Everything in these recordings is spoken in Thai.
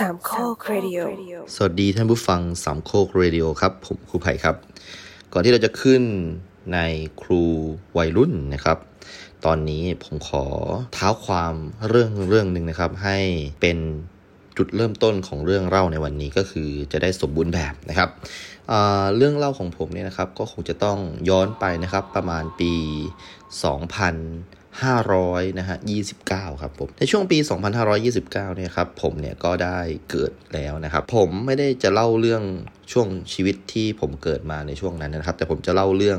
สามโคกเรดิโอสวัสดีท่านผู้ฟังสามโคกเรดิโอครับ ผมครูไผ่ครับ ก่อนที่เราจะขึ้นในครูวัยรุ่นนะครับ ตอนนี้ผมขอเท้าความเรื่องเรื่องหนึ่งนะครับ ให้เป็นจุดเริ่มต้นของเรื่องเล่าในวันนี้ก็คือจะได้สมบูรณ์แบบนะครับอ่าเรื่องเล่าของผมเนี่ยนะครับก็คงจะต้องย้อนไปนะครับประมาณปี 2500นะฮะ29 ครับผม ในช่วงปี 2529 เนี่ยครับผมเนี่ยก็ได้เกิดแล้วนะครับ ผมไม่ได้จะเล่าเรื่องช่วงชีวิตที่ผมเกิดมาในช่วงนั้นนะครับ แต่ผมจะเล่าเรื่อง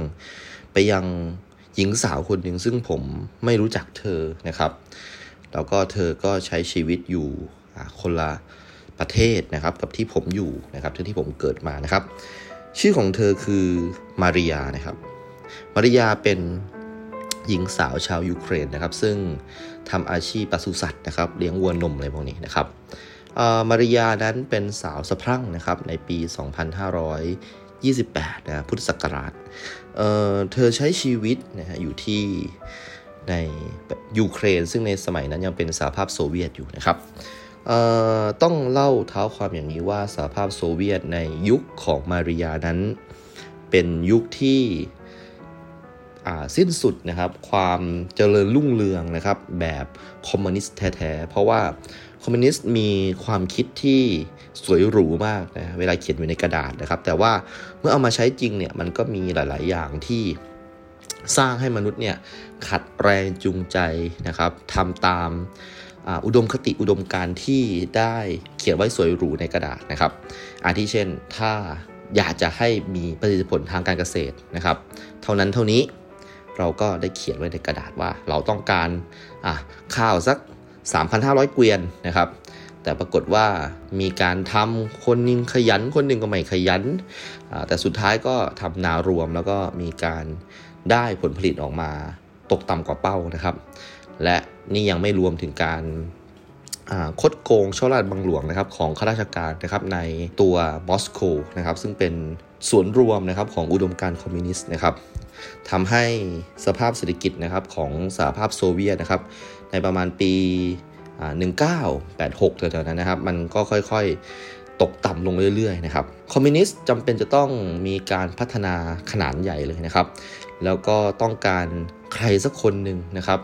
ไปยังหญิงสาวคนหนึ่งซึ่งผมไม่รู้จักเธอนะครับ แล้วก็เธอก็ใช้ชีวิตอยู่คนละประเทศนะครับกับที่ผมอยู่นะครับที่ที่ผมเกิดมานะครับ ชื่อของเธอคือมาริยานะครับ มาริยาเป็น หญิงสาวชาวยูเครนนะครับ ซึ่งทำอาชีพปศุสัตว์นะครับ เลี้ยงวัวนมอะไรพวกนี้นะครับมาริยานั้นเป็นสาวสะพรั่งนะครับในปี 2528 นะพุทธศักราชเเธอใช้ชีวิตนะฮะอยู่ที่ในยูเครน ซึ่งในสมัยนั้นยังเป็นสหภาพโซเวียตอยู่นะครับต้องเล่าเท้าความอย่างนี้ว่าสหภาพโซเวียตในยุคของมาริยานั้น เป็นยุคที่ สิ้นสุดนะครับความเจริญรุ่งเรืองนะครับแบบคอมมิวนิสต์แท้ๆ เพราะว่าคอมมิวนิสต์มีความคิดที่สวยหรูมากนะเวลาเขียนอยู่ในกระดาษนะครับ แต่ว่าเมื่อเอามาใช้จริงเนี่ยมันก็มีหลาย ๆ อย่างที่สร้างให้มนุษย์เนี่ยขัดแรงจูงใจนะครับทำตามอุดมคติอุดมการณ์ที่ได้เขียนไว้สวยหรูในกระดาษนะครับอาทิเช่นถ้าอยากจะให้มีประสิทธิผลทางการเกษตรนะครับ เท่านั้นเท่านี้ เราก็ได้เขียนไว้ในกระดาษว่าเราต้องการข้าวสัก 3,500 เกวียนนะครับ แต่ปรากฏว่ามีการทำคนหนึงขยันคนหนึ่งก็ไม่ขยัน แต่สุดท้ายก็ทำนารวมแล้วก็มีการได้ผลผลิตออกมาตกต่ำกว่าเป้านะครับ และนี่ยังไม่รวมถึงการคดโกงช่อราชบังหลวงนะครับของข้าราชการนะครับในตัวมอสโกนะครับซึ่งเป็นส่วนรวมนะครับของอุดมการณ์คอมมิวนิสต์นะครับ ทำให้สภาพเศรษฐกิจนะครับของสหภาพโซเวียตนะครับในประมาณปีอ่า1986แถวๆนั้นนะครับ มันก็ค่อยๆตกต่ำลงเรื่อยๆนะครับคอมมิวนิสต์จำเป็นจะต้องมีการพัฒนาขนาดใหญ่เลยนะครับ แล้วก็ต้องการใครสักคนหนึ่งนะครับ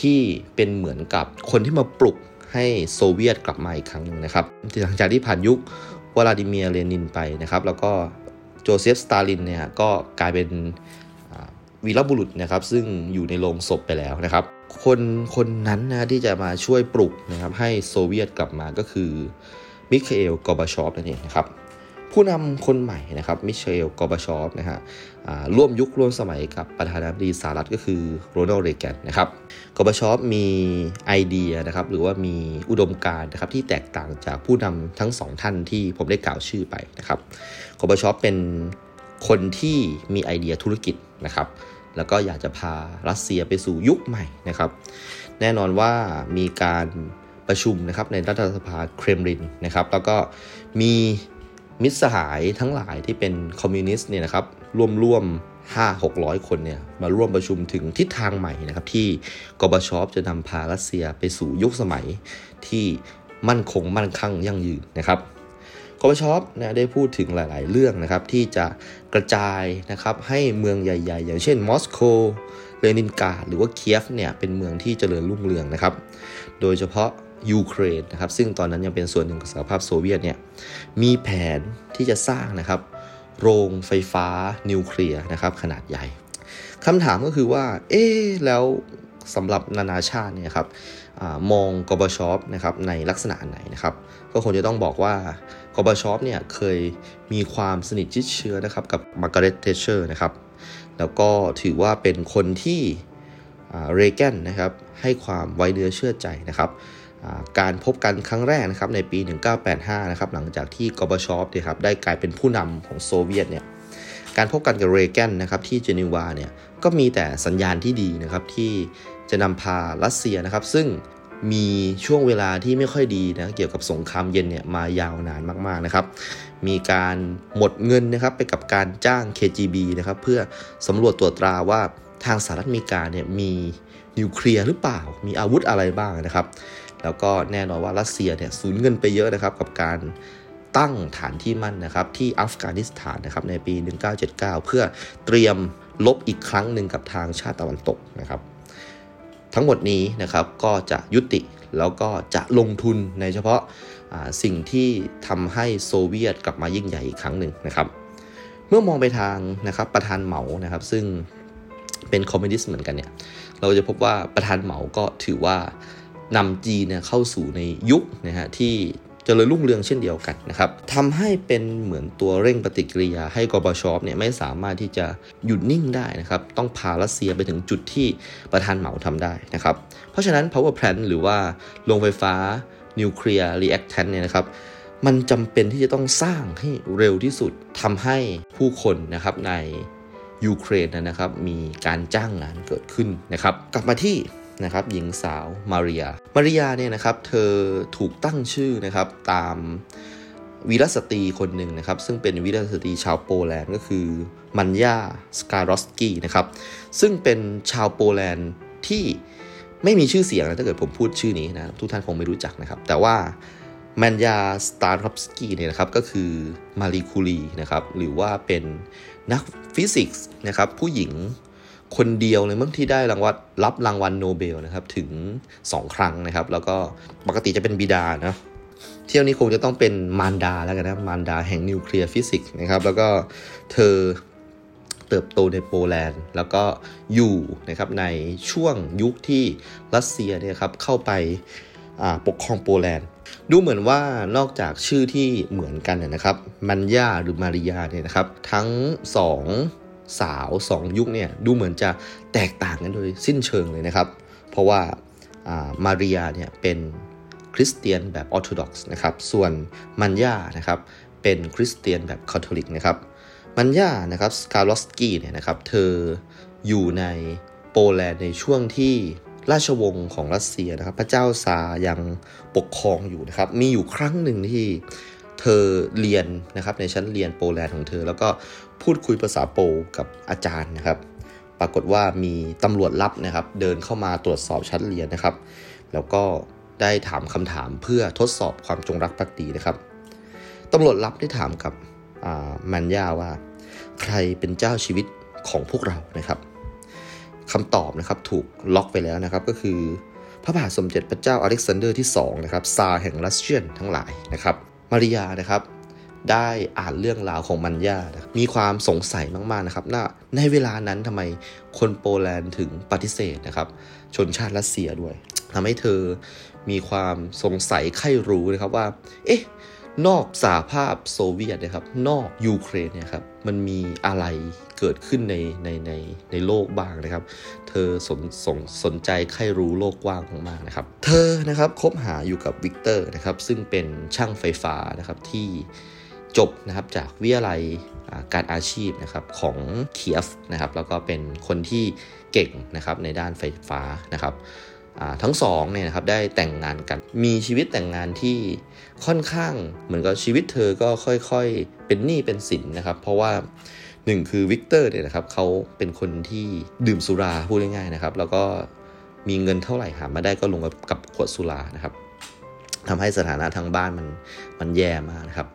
ที่เป็นเหมือนกับคนที่มาปลุกให้โซเวียตกลับมาอีกครั้งหนึ่งนะครับหลังจากที่ผ่านยุควลาดิเมียร์เลนินไปนะครับ แล้วก็โจเซฟสตาลินเนี่ยก็กลายเป็น วีรบุรุษนะครับซึ่งอยู่ในโรงศพไปแล้วนะครับ คนคนนั้นนะที่จะมาช่วยปลุกนะครับให้โซเวียตกลับมาก็คือมิคาเอลกอร์บาชอฟนั่นเองนะครับผู้นำคนใหม่นะครับมิเชลกอบาชอฟนะฮะร่วมยุคร่วมสมัยกับประธานาธิบดีสหรัฐก็คือโรนัลด์เรแกนนะครับกอบาชอฟมีไอเดียนะครับหรือว่ามีอุดมการณ์นะครับที่แตกต่างจากผู้นำทั้งสองท่านที่ผมได้กล่าวชื่อไปนะครับกอบาชอฟเป็นคนที่มีไอเดียธุรกิจนะครับ แล้วก็อยากจะพารัสเซียไปสู่ยุคใหม่นะครับ แน่นอนว่ามีการประชุมนะครับในรัฐสภาเครมลินนะครับ แล้วก็มีมิตรสหายทั้งหลายที่เป็นคอมมิวนิสต์เนี่ยนะครับร่วมร่วม5 600 คนเนี่ยมาร่วมประชุมถึงทิศทางใหม่นะครับที่กบชอปจะนำพารัสเซียไปสู่ยุคสมัยที่มั่นคงมั่นคงยั่งยืนนะครับ กบชอปนะได้พูดถึงหลาย ๆ เรื่องนะครับที่จะกระจายนะครับให้เมืองใหญ่ ๆ อย่างเช่นมอสโกเลนินกราดหรือว่าเคียฟเนี่ยเป็นเมืองที่เจริญรุ่งเรืองนะครับ โดยเฉพาะยูเครนนะครับซึ่งตอนนั้นยังเป็นส่วนหนึ่งของสหภาพโซเวียตเนี่ยมีแผนที่จะสร้างนะครับโรงไฟฟ้านิวเคลียร์นะครับขนาดใหญ่คำถามก็คือว่า เอ๊แล้วสำหรับนานาชาติเนี่ยครับมองกอร์บาชอฟนะครับในลักษณะไหนนะครับ ก็คงจะต้องบอกว่า กอร์บาชอฟเนี่ยเคยมีความสนิทชิดเชื้อนะครับกับมาร์กาเร็ตเทเชอร์นะครับแล้วก็ถือว่าเป็นคนที่เรแกนนะครับให้ความไว้เนื้อเชื่อใจนะครับการพบกันครั้งแรกนะครับในปี 1985 นะครับหลังจากที่กอบาชอปเนี่ยครับได้กลายเป็นผู้นำของโซเวียตเนี่ยการพบกันกับเรแกนนะครับที่เจนีวาเนี่ยก็มีแต่สัญญาณที่ดีนะครับที่จะนำพารัสเซียนะครับ ซึ่ง มีช่วงเวลาที่ไม่ค่อยดีนะเกี่ยวกับสงครามเย็นเนี่ยมายาวนานมากๆนะครับ มีการหมดเงินนะครับไปกับการจ้าง KGB นะครับเพื่อสำรวจตรวจตราว่าทางสหรัฐอเมริกาเนี่ยมีนิวเคลียร์หรือเปล่า มีอาวุธอะไรบ้างนะครับ แล้วก็แน่นอนว่ารัสเซียเนี่ยสูญเงินไปเยอะนะครับกับการตั้งฐานที่มั่นนะครับที่อัฟกานิสถานนะครับในปี 1979 เพื่อเตรียมลบอีกครั้งหนึ่งกับทางชาติตะวันตกนะครับ ทั้งหมดนี้นะครับก็จะยุติแล้วก็จะลงทุนในเฉพาะสิ่งที่ทำให้โซเวียตกลับมายิ่งใหญ่อีกครั้งหนึ่งนะครับ เมื่อมองไปทางนะครับประธานเหมานะครับ ซึ่งเป็นคอมมิวนิสต์เหมือนกันเนี่ยเราจะพบว่าประธานเหมาก็ถือว่านำจีนเนี่ยเข้าสู่ในยุคนะฮะที่ จริญรุ่งเรืองเช่นเดียวกันนะครับทำให้เป็นเหมือนตัวเร่งปฏิกิริยาให้กบชอปเนี่ยไม่สามารถที่จะหยุดนิ่งได้นะครับ ต้องพารัสเซียไปถึงจุดที่ประธานเหมาทำได้นะครับ เพราะฉะนั้น power plant หรือว่าโรงไฟฟ้านิวเคลียร์ reactor เนี่ยนะครับมันจำเป็นที่จะต้องสร้างให้เร็วที่สุดทำให้ผู้คนนะครับในยูเครนนะครับมีการจ้างงานเกิดขึ้นนะครับ กลับมาที่ นะครับหญิงสาวมาริยามาริยาเนี่ยนะครับเธอถูกตั้งชื่อนะครับตามวีรสตรีคนหนึ่งนะครับซึ่งเป็นวีรสตรีชาวโปแลนด์ก็คือมันยาสโกลดอฟสกี้นะครับซึ่งเป็นชาวโปแลนด์ที่ไม่มีชื่อเสียงนะถ้าเกิดผมพูดชื่อนี้นะทุกท่านคงไม่รู้จักนะครับ แต่ว่ามันยาสโกลดอฟสกี้เนี่ยนะครับก็คือมารีคูรีนะครับหรือว่าเป็นนักฟิสิกส์นะครับผู้หญิง คนเดียวเลยเมื่อที่ได้รางวัลรับรางวัลโนเบลนะครับถึง 2 ครั้งนะครับ แล้วก็ปกติจะเป็นบิดานะเที่ยวนี้คงจะต้องเป็นมารดาแล้วกันนะมารดาแห่งนิวเคลียร์ฟิสิกส์นะครับ แล้วก็เธอเติบโตในโปแลนด์ แล้วก็อยู่นะครับในช่วงยุคที่รัสเซียเนี่ยครับเข้าไปปกครองโปแลนด์ ดูเหมือนว่านอกจากชื่อที่เหมือนกันนะครับมันยาหรือมาริยาเนี่ยนะครับ ทั้งสอง สาวสองยุคเนี่ยดูเหมือนจะแตกต่างกันโดยสิ้นเชิงเลยนะครับ เพราะว่ามาริยาเนี่ยเป็นคริสเตียนแบบออร์โธดอกซ์นะครับ ส่วนมันยานะครับเป็นคริสเตียนแบบคาทอลิกนะครับ มันยานะครับสโกลดอฟสกี้เนี่ยนะครับเธออยู่ในโปแลนด์ในช่วงที่ราชวงศ์ของรัสเซียนะครับ พระเจ้าซาร์ยังปกครองอยู่นะครับ มีอยู่ครั้งหนึ่งที่เธอเรียนนะครับในชั้นเรียนโปแลนด์ของเธอ แล้วก็ พูดคุยภาษาโปลกับอาจารย์นะครับ ปรากฏว่ามีตำรวจลับนะครับ เดินเข้ามาตรวจสอบชั้นเรียนนะครับ แล้วก็ได้ถามคำถามเพื่อทดสอบความจงรักภักดีนะครับตำรวจลับได้ถามกับมันย่าว่า ใครเป็นเจ้าชีวิตของพวกเรานะครับคำตอบนะครับถูกล็อกไปแล้วนะครับก็คือพระบาทสมเด็จพระเจ้าอเล็กซานเดอร์ที่2นะครับซาแห่งรัสเซียนทั้งหลายนะครับมาริยานะครับ ได้อ่านเรื่องราวของมันยานะมีความสงสัยมากๆนะครับน่าในเวลานั้นทำไมคนโปแลนด์ถึงปฏิเสธนะครับ ชนชาติรัสเซียด้วยทำให้เธอมีความสงสัยใคร่รู้นะครับว่า เอ๊ะ นอกสหภาพโซเวียตนะครับ นอกยูเครนเนี่ยครับ มันมีอะไรเกิดขึ้นในในในในโลกบ้างนะครับ เธอสนสนสนใจใคร่รู้โลกกว้างมากๆนะครับ เธอนะครับคบหาอยู่กับวิกเตอร์นะครับ ซึ่งเป็นช่างไฟฟ้านะครับที่ จบนะครับจากวิทยาลัยการอาชีพนะครับของเคียฟนะครับแล้วก็เป็นคนที่เก่งนะครับในด้านไฟฟ้านะครับทั้งสองเนี่ยนะครับได้แต่งงานกัน มีชีวิตแต่งงานที่ค่อนข้างเหมือนกับชีวิตเธอก็ค่อยๆ เป็นหนี้เป็นสินนะครับ เพราะว่าหนึ่งคือวิกเตอร์เนี่ยนะครับเขาเป็นคนที่ดื่มสุราพูดง่ายๆนะครับ แล้วก็มีเงินเท่าไหร่หามาได้ก็ลงกับขวดสุรานะครับทำให้สถานะทางบ้านมันมันแย่มากนะครับ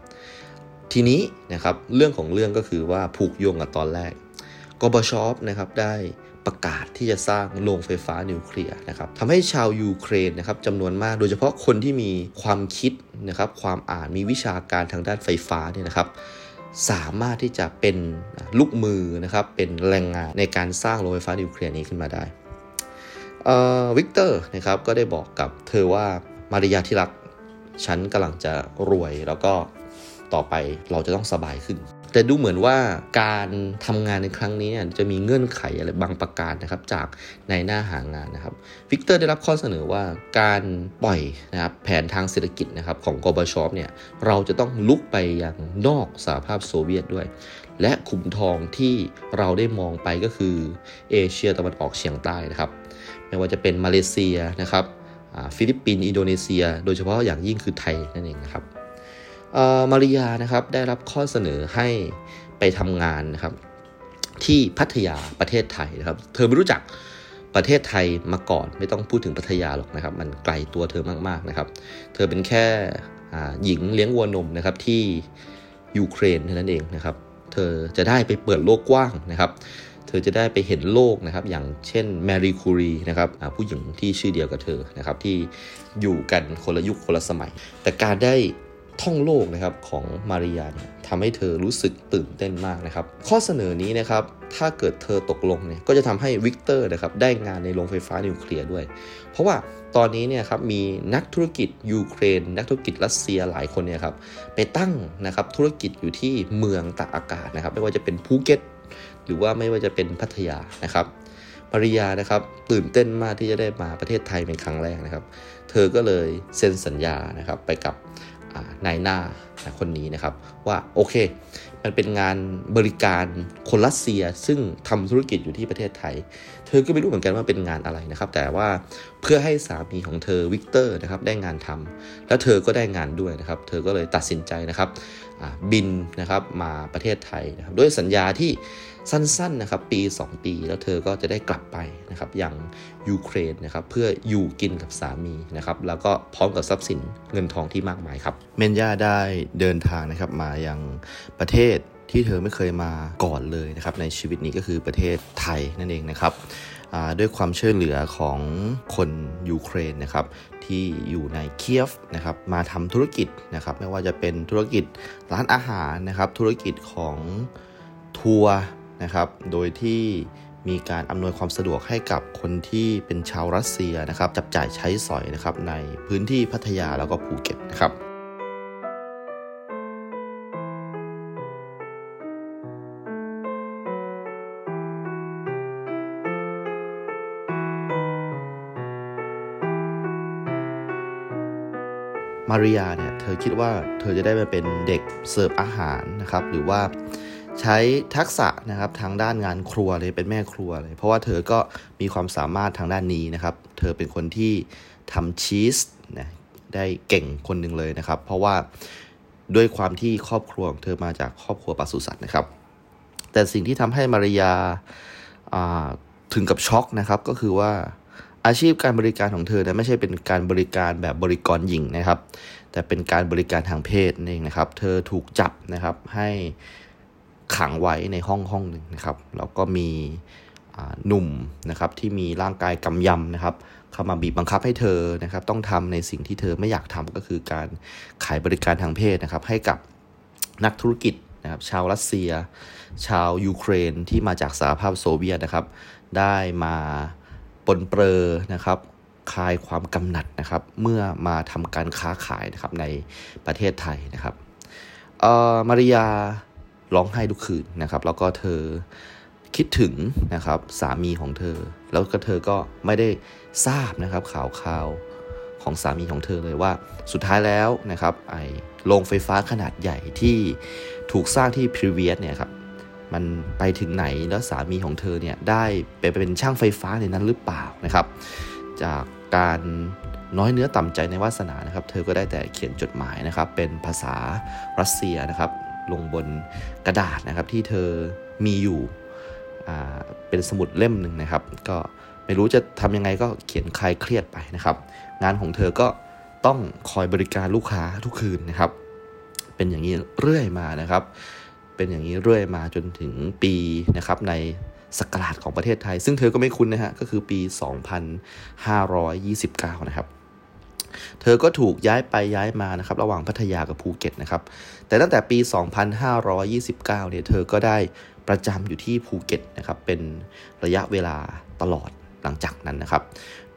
ทีนี้นะครับเรื่องของเรื่องก็คือว่าผูกโยงกับตอนแรกกบชอปนะครับได้ประกาศที่จะสร้างโรงไฟฟ้านิวเคลียร์นะครับทำให้ชาวยูเครนนะครับจำนวนมากโดยเฉพาะคนที่มีความคิดนะครับความอ่านมีวิชาการทางด้านไฟฟ้าเนี่ยนะครับสามารถที่จะเป็นลูกมือนะครับเป็นแรงงานในการสร้างโรงไฟฟ้านิวเคลียร์นี้ขึ้นมาได้วิกเตอร์นะครับก็ได้บอกกับเธอว่ามาริยาที่รักฉันกำลังจะรวยแล้วก็ ต่อไปเราจะต้องสบายขึ้น แต่ดูเหมือนว่าการทำงานในครั้งนี้เนี่ยจะมีเงื่อนไขอะไรบางประการนะครับจากนายหน้าหางานนะครับวิกเตอร์ได้รับข้อเสนอว่าการปล่อยนะครับแผนทางเศรษฐกิจนะครับของกอร์บาชอฟเนี่ยเราจะต้องรุกไปยังนอกสหภาพโซเวียตด้วย และขุมทองที่เราได้มองไปก็คือเอเชียตะวันออกเฉียงใต้นะครับไม่ว่าจะเป็นมาเลเซียนะครับฟิลิปปินส์อินโดนีเซีย โดยเฉพาะอย่างยิ่งคือไทยนั่นเองนะครับ มาริยานะครับได้รับข้อเสนอให้ไปทำงานนะครับที่พัทยาประเทศไทยนะครับ เธอไม่รู้จักประเทศไทยมาก่อน ไม่ต้องพูดถึงพัทยาหรอกนะครับ มันไกลตัวเธอมากๆนะครับ เธอเป็นแค่หญิงเลี้ยงวัวนมนะครับที่ยูเครนเท่านั้นเองนะครับ เธอจะได้ไปเปิดโลกกว้างนะครับ เธอจะได้ไปเห็นโลกนะครับ อย่างเช่นแมรี่คูรีนะครับผู้หญิงที่ชื่อเดียวกับเธอนะครับที่อยู่กันคนละยุคคนละสมัย แต่การได้ ท่องโลกนะครับของมาริยาเนี่ยทำให้เธอรู้สึกตื่นเต้นมากนะครับ ข้อเสนอนี้นะครับถ้าเกิดเธอตกลงเนี่ยก็จะทำให้วิกเตอร์นะครับได้งานในโรงไฟฟ้านิวเคลียร์ด้วย เพราะว่าตอนนี้เนี่ยครับมีนักธุรกิจยูเครน นักธุรกิจรัสเซียหลายคนเนี่ยครับไปตั้งนะครับธุรกิจอยู่ที่เมืองตากอากาศนะครับไม่ว่าจะเป็นภูเก็ตหรือว่าไม่ว่าจะเป็นพัทยานะครับมาริยานะครับตื่นเต้นมากที่จะได้มาประเทศไทยเป็นครั้งแรกนะครับ เธอก็เลยเซ็นสัญญานะครับไปกับ นายหน้าคนนี้นะครับ ว่าโอเค มันเป็นงานบริการคนรัสเซียซึ่งทำธุรกิจอยู่ที่ประเทศไทย เธอก็ไม่รู้เหมือนกันว่าเป็นงานอะไรนะครับ แต่ว่าเพื่อให้สามีของเธอวิกเตอร์นะครับได้งานทำแล้วเธอก็ได้งานด้วยนะครับ เธอก็เลยตัดสินใจนะครับบินนะครับมาประเทศไทยนะครับด้วยสัญญาที่ สั้นๆนะครับปี 2 ปี แล้วเธอก็จะได้กลับไปนะครับยังยูเครนนะครับเพื่ออยู่กินกับสามีนะครับแล้วก็พร้อมกับทรัพย์สินเงินทองที่มากมายครับมันยาได้เดินทางนะครับมายังประเทศที่เธอไม่เคยมาก่อนเลยนะครับในชีวิตนี้ก็คือประเทศไทยนั่นเองนะครับด้วยความช่วยเหลือของคนยูเครนนะครับที่อยู่ในเคียฟนะครับมาทำธุรกิจนะครับไม่ว่าจะเป็นธุรกิจร้านอาหารนะครับธุรกิจของทัวร์ นะครับ โดยที่มีการอำนวยความสะดวกให้กับคนที่เป็นชาวรัสเซียนะครับ จับจ่ายใช้สอยนะครับในพื้นที่พัทยาแล้วก็ภูเก็ตนะครับมาริยาเนี่ยเธอคิดว่าเธอจะได้มาเป็นเด็กเสิร์ฟอาหารนะครับ หรือว่า ใช้ทักษะนะครับทางด้านงานครัวเลยเป็นแม่ครัวเลย เพราะว่าเธอก็มีความสามารถทางด้านนี้นะครับ เธอเป็นคนที่ทำชีสนะได้เก่งคนหนึ่งเลยนะครับ เพราะว่าด้วยความที่ครอบครัวของเธอมาจากครอบครัวปศุสัตว์นะครับ แต่สิ่งที่ทำให้มารยาถึงกับช็อกนะครับก็คือว่าอาชีพการบริการของเธอเนี่ยไม่ใช่เป็นการบริการแบบบริกรหญิงนะครับ แต่เป็นการบริการทางเพศเองนะครับ เธอถูกจับนะครับให้ ขังไว้ในห้องห้องหนึ่งนะครับ แล้วก็มีหนุ่มนะครับที่มีร่างกายกำยำนะครับเข้ามาบีบบังคับให้เธอนะครับต้องทำในสิ่งที่เธอไม่อยากทำก็คือการขายบริการทางเพศนะครับ ให้กับนักธุรกิจนะครับชาวรัสเซีย ชาวยูเครนที่มาจากสหภาพโซเวียตนะครับ ได้มาปนเปื้อนะครับคลายความกำหนัดนะครับ เมื่อมาทำการค้าขายนะครับในประเทศไทยนะครับมาริยา ร้องไห้ทุกคืนนะครับแล้วก็เธอคิดถึงนะครับสามีของเธอ แล้วก็เธอก็ไม่ได้ทราบนะครับข่าวข่าวของสามีของเธอเลยว่าสุดท้ายแล้วนะครับไอโรงไฟฟ้าขนาดใหญ่ที่ถูกสร้างที่พรีเวียสเนี่ยครับมันไปถึงไหนแล้วสามีของเธอเนี่ยได้ไปเป็นช่างไฟฟ้าในนั้นหรือเปล่านะครับ จากการน้อยเนื้อต่ำใจในวาสนานะครับ เธอก็ได้แต่เขียนจดหมายนะครับ เป็นภาษารัสเซียนะครับ ลงบนกระดาษนะครับที่เธอมีอยู่เป็นสมุดเล่มหนึ่งนะครับ ก็ไม่รู้จะทำยังไงก็เขียนคลายเครียดไปนะครับ งานของเธอก็ต้องคอยบริการลูกค้าทุกคืนนะครับ เป็นอย่างนี้เรื่อยมานะครับ เป็นอย่างนี้เรื่อยมาจนถึงปีนะครับในสกราดของประเทศไทย ซึ่งเธอก็ไม่คุ้นนะฮะก็คือปี 2529 นะครับ เธอก็ถูกย้ายไปย้ายมานะครับระหว่างพัทยากับภูเก็ตนะครับแต่ตั้งแต่ปี 2529 เนี่ยเธอก็ได้ประจำอยู่ที่ภูเก็ตนะครับเป็นระยะเวลาตลอดหลังจากนั้นนะครับ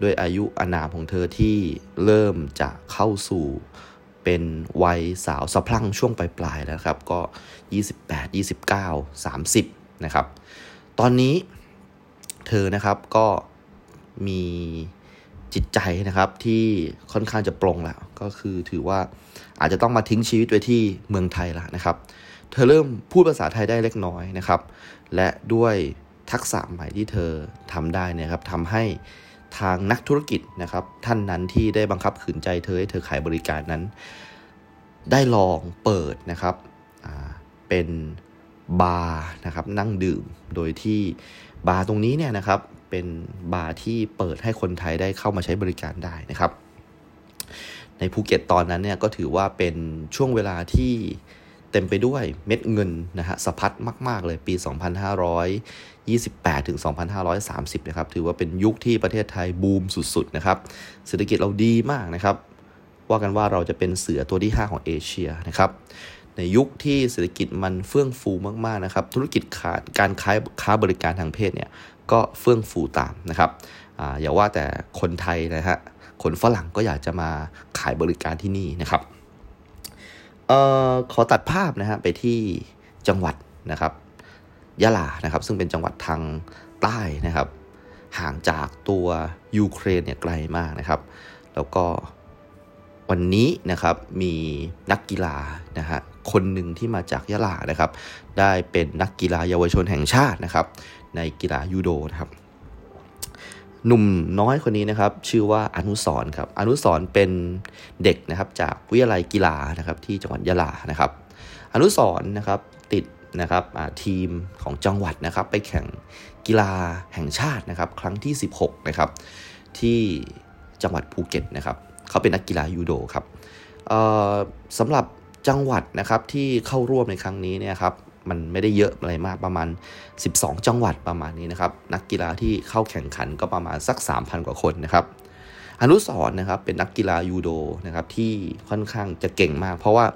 ด้วยอายุอานามของเธอที่เริ่มจะเข้าสู่เป็นวัยสาวสะพรั่งช่วงปลายๆแล้วครับก็ 28 29 30นะครับตอนนี้เธอนะครับก็มี จิตใจนะครับที่ค่อนข้างจะปรงแล้ว ก็คือถือว่าอาจจะต้องมาทิ้งชีวิตไว้ที่เมืองไทยแล้วนะครับ เธอเริ่มพูดภาษาไทยได้เล็กน้อยนะครับ และด้วยทักษะใหม่ที่เธอทำได้นะครับทำให้ทางนักธุรกิจนะครับท่านนั้นที่ได้บังคับขืนใจเธอให้เธอขายบริการนั้น ได้ลองเปิดนะครับเป็นบาร์นะครับนั่งดื่มโดยที่บาร์ตรงนี้เนี่ยนะครับ เป็นบาร์ที่เปิดให้คนไทยได้เข้ามาใช้บริการได้นะครับ ในภูเก็ตตอนนั้นเนี่ยก็ถือว่าเป็นช่วงเวลาที่เต็มไปด้วยเม็ดเงินนะฮะสะพัดมาก ๆ เลยปี 2528 ถึง 2530 นะครับ ถือว่าเป็นยุคที่ประเทศไทยบูมสุด ๆ นะครับ เศรษฐกิจเราดีมากนะครับ ว่ากันว่าเราจะเป็นเสือตัวที่ 5 ของเอเชียนะครับ ในยุคที่เศรษฐกิจมันเฟื่องฟูมาก ๆ นะครับ ธุรกิจขาดการค้าค้าบริการทางเพศเนี่ย ก็เฟื่องฟูตามนะครับออย่าว่าแต่คนไทยนะฮะคนฝรั่งก็อยากจะมาขายบริการที่นี่นะครับออขอตัดภาพนะฮะไปที่จังหวัดนะครับยะลานะครับ ซึ่งเป็นจังหวัดทางใต้นะครับ ห่างจากตัวยูเครนเนี่ยไกลมากนะครับ แล้วก็วันนี้นะครับมีนักกีฬานะฮะคนหนึ่งที่มาจากยะลานะครับ ได้เป็นนักกีฬาเยาวชนแห่งชาตินะครับ ในกีฬายูโดนะครับหนุ่มน้อยคนนี้นะครับ ชื่อว่าอนุสรครับอนุสรเป็นเด็กนะครับ จากวิทยาลัยกีฬานะครับ ที่จังหวัดยะลานะครับ อนุสรนะครับติดนะครับทีมของจังหวัดนะครับ ไปแข่งกีฬาแห่งชาตินะครับ ครั้งที่ 16 นะครับ ที่จังหวัดภูเก็ตนะครับ เขาเป็นนักกีฬายูโดครับสำหรับจังหวัดนะครับที่เข้าร่วมในครั้งนี้เนี่ยครับ มันไม่ได้เยอะอะไรมากประมาณ 12 จังหวัดประมาณนี้นะครับ นักกีฬาที่เข้าแข่งขันก็ประมาณสัก 3,000 กว่าคนนะครับ อนุสรนะครับเป็นนักกีฬายูโดนะครับที่ค่อนข้างจะเก่งมาก เพราะว่า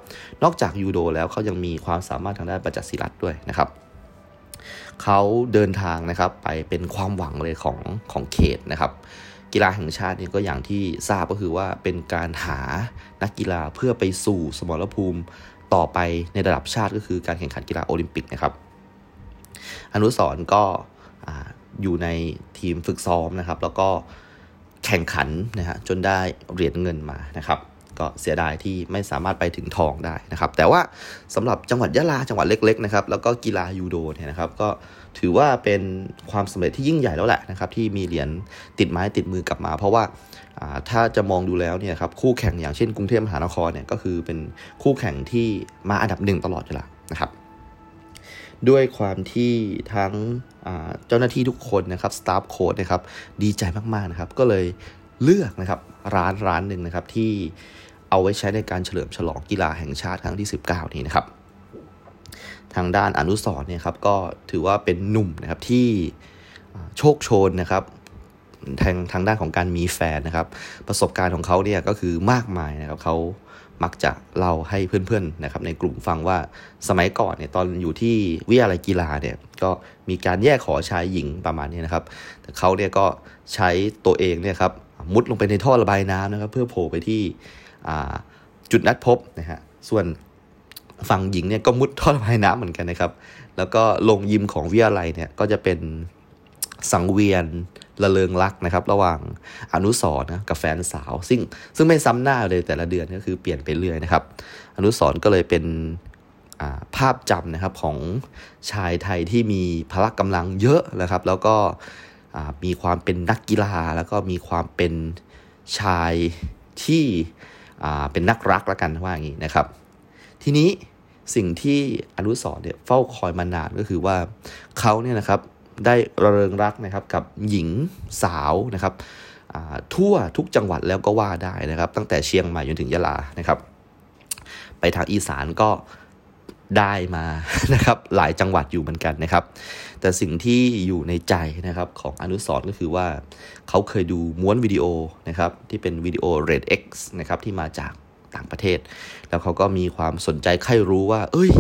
นอกจากยูโดแล้วเขายังมีความสามารถทางด้านประจักษ์ศิลัดด้วยนะครับเขาเดินทางนะครับไปเป็นความหวังเลยของของเขตนะครับ กีฬาแห่งชาตินี่ก็อย่างที่ทราบก็คือว่าเป็นการหานักกีฬาเพื่อไปสู่สมรภูมิ ต่อไปในระดับชาติก็คือการแข่งขันกีฬาโอลิมปิกนะครับ อนุสรก็อยู่ในทีมฝึกซ้อมนะครับ แล้วก็แข่งขันนะฮะจนได้เหรียญเงินมานะครับ ก็เสียดายที่ไม่สามารถไปถึงทองได้นะครับ แต่ว่าสำหรับจังหวัดยะลาจังหวัดเล็กๆนะครับแล้วก็กีฬายูโดเนี่ยนะครับก็ถือว่าเป็นความสำเร็จที่ยิ่งใหญ่แล้วแหละนะครับที่มีเหรียญติดไม้ติดมือกลับมา เพราะว่าถ้าจะมองดูแล้วเนี่ยครับคู่แข่งอย่างเช่นกรุงเทพมหานครเนี่ยก็คือเป็นคู่แข่งที่มาอันดับหนึ่งตลอดเวลานะครับด้วยความที่ทั้งเจ้าหน้าที่ทุกคนนะครับสตาฟโค้ดนะครับดีใจมากๆนะครับก็เลยเลือกนะครับร้านร้านหนึ่งนะครับที่ เอาไว้ใช้ในการเฉลิมฉลองกีฬาแห่งชาติครั้งที่ 19 นี้นะครับ ทางด้านอนุสรเนี่ยครับก็ถือว่าเป็นหนุ่มนะครับที่โชคโชนนะครับทางทางด้านของการมีแฟนนะครับ ประสบการณ์ของเขาเนี่ยก็คือมากมายนะครับเขามักจะเล่าให้เพื่อนๆนะครับในกลุ่มฟังว่าสมัยก่อนเนี่ยตอนอยู่ที่วิทยาลัยกีฬาเนี่ยก็มีการแยกขอชายหญิงประมาณนี้นะครับ แต่เขาเนี่ยก็ใช้ตัวเองเนี่ยครับมุดลงไปในท่อระบายน้ำนะครับ เพื่อโผล่ไปที่ จุดนัดพบนะฮะส่วนฝั่งหญิงเนี่ยก็มุดท่อระบายน้ำเหมือนกันนะครับ แล้วก็ลงยิมของวิทยาลัยเนี่ยก็จะเป็นสังเวียนละเลงรักนะครับ ระหว่างอนุสรนะกับแฟนสาว ซึ่งซึ่งไม่ซ้ำหน้าเลยแต่ละเดือนก็คือเปลี่ยนไปเรื่อยนะครับ อนุสรก็เลยเป็นภาพจำนะครับของชายไทยที่มีพละกำลังเยอะนะครับ แล้วก็มีความเป็นนักกีฬา แล้วก็มีความเป็นชายที่ เป็นนักรักละกันว่าอย่างนี้นะครับ ทีนี้สิ่งที่อนุสรเนี่ยเฝ้าคอยมานานก็คือว่าเขาเนี่ยนะครับได้ระเริงรักนะครับกับหญิงสาวนะครับทั่วทุกจังหวัดแล้วก็ว่าได้นะครับ ตั้งแต่เชียงใหม่จนถึงยะลานะครับ ไปทางอีสานก็ได้มานะครับหลายจังหวัดอยู่เหมือนกันนะครับ แต่สิ่งที่อยู่ในใจนะครับของอนุสรก็คือว่าเขาเคยดูม้วนวิดีโอนะครับที่เป็นวิดีโอ Red X นะครับที่มาจากต่างประเทศ แล้วเขาก็มีความสนใจใครรู้ว่า เอ้ย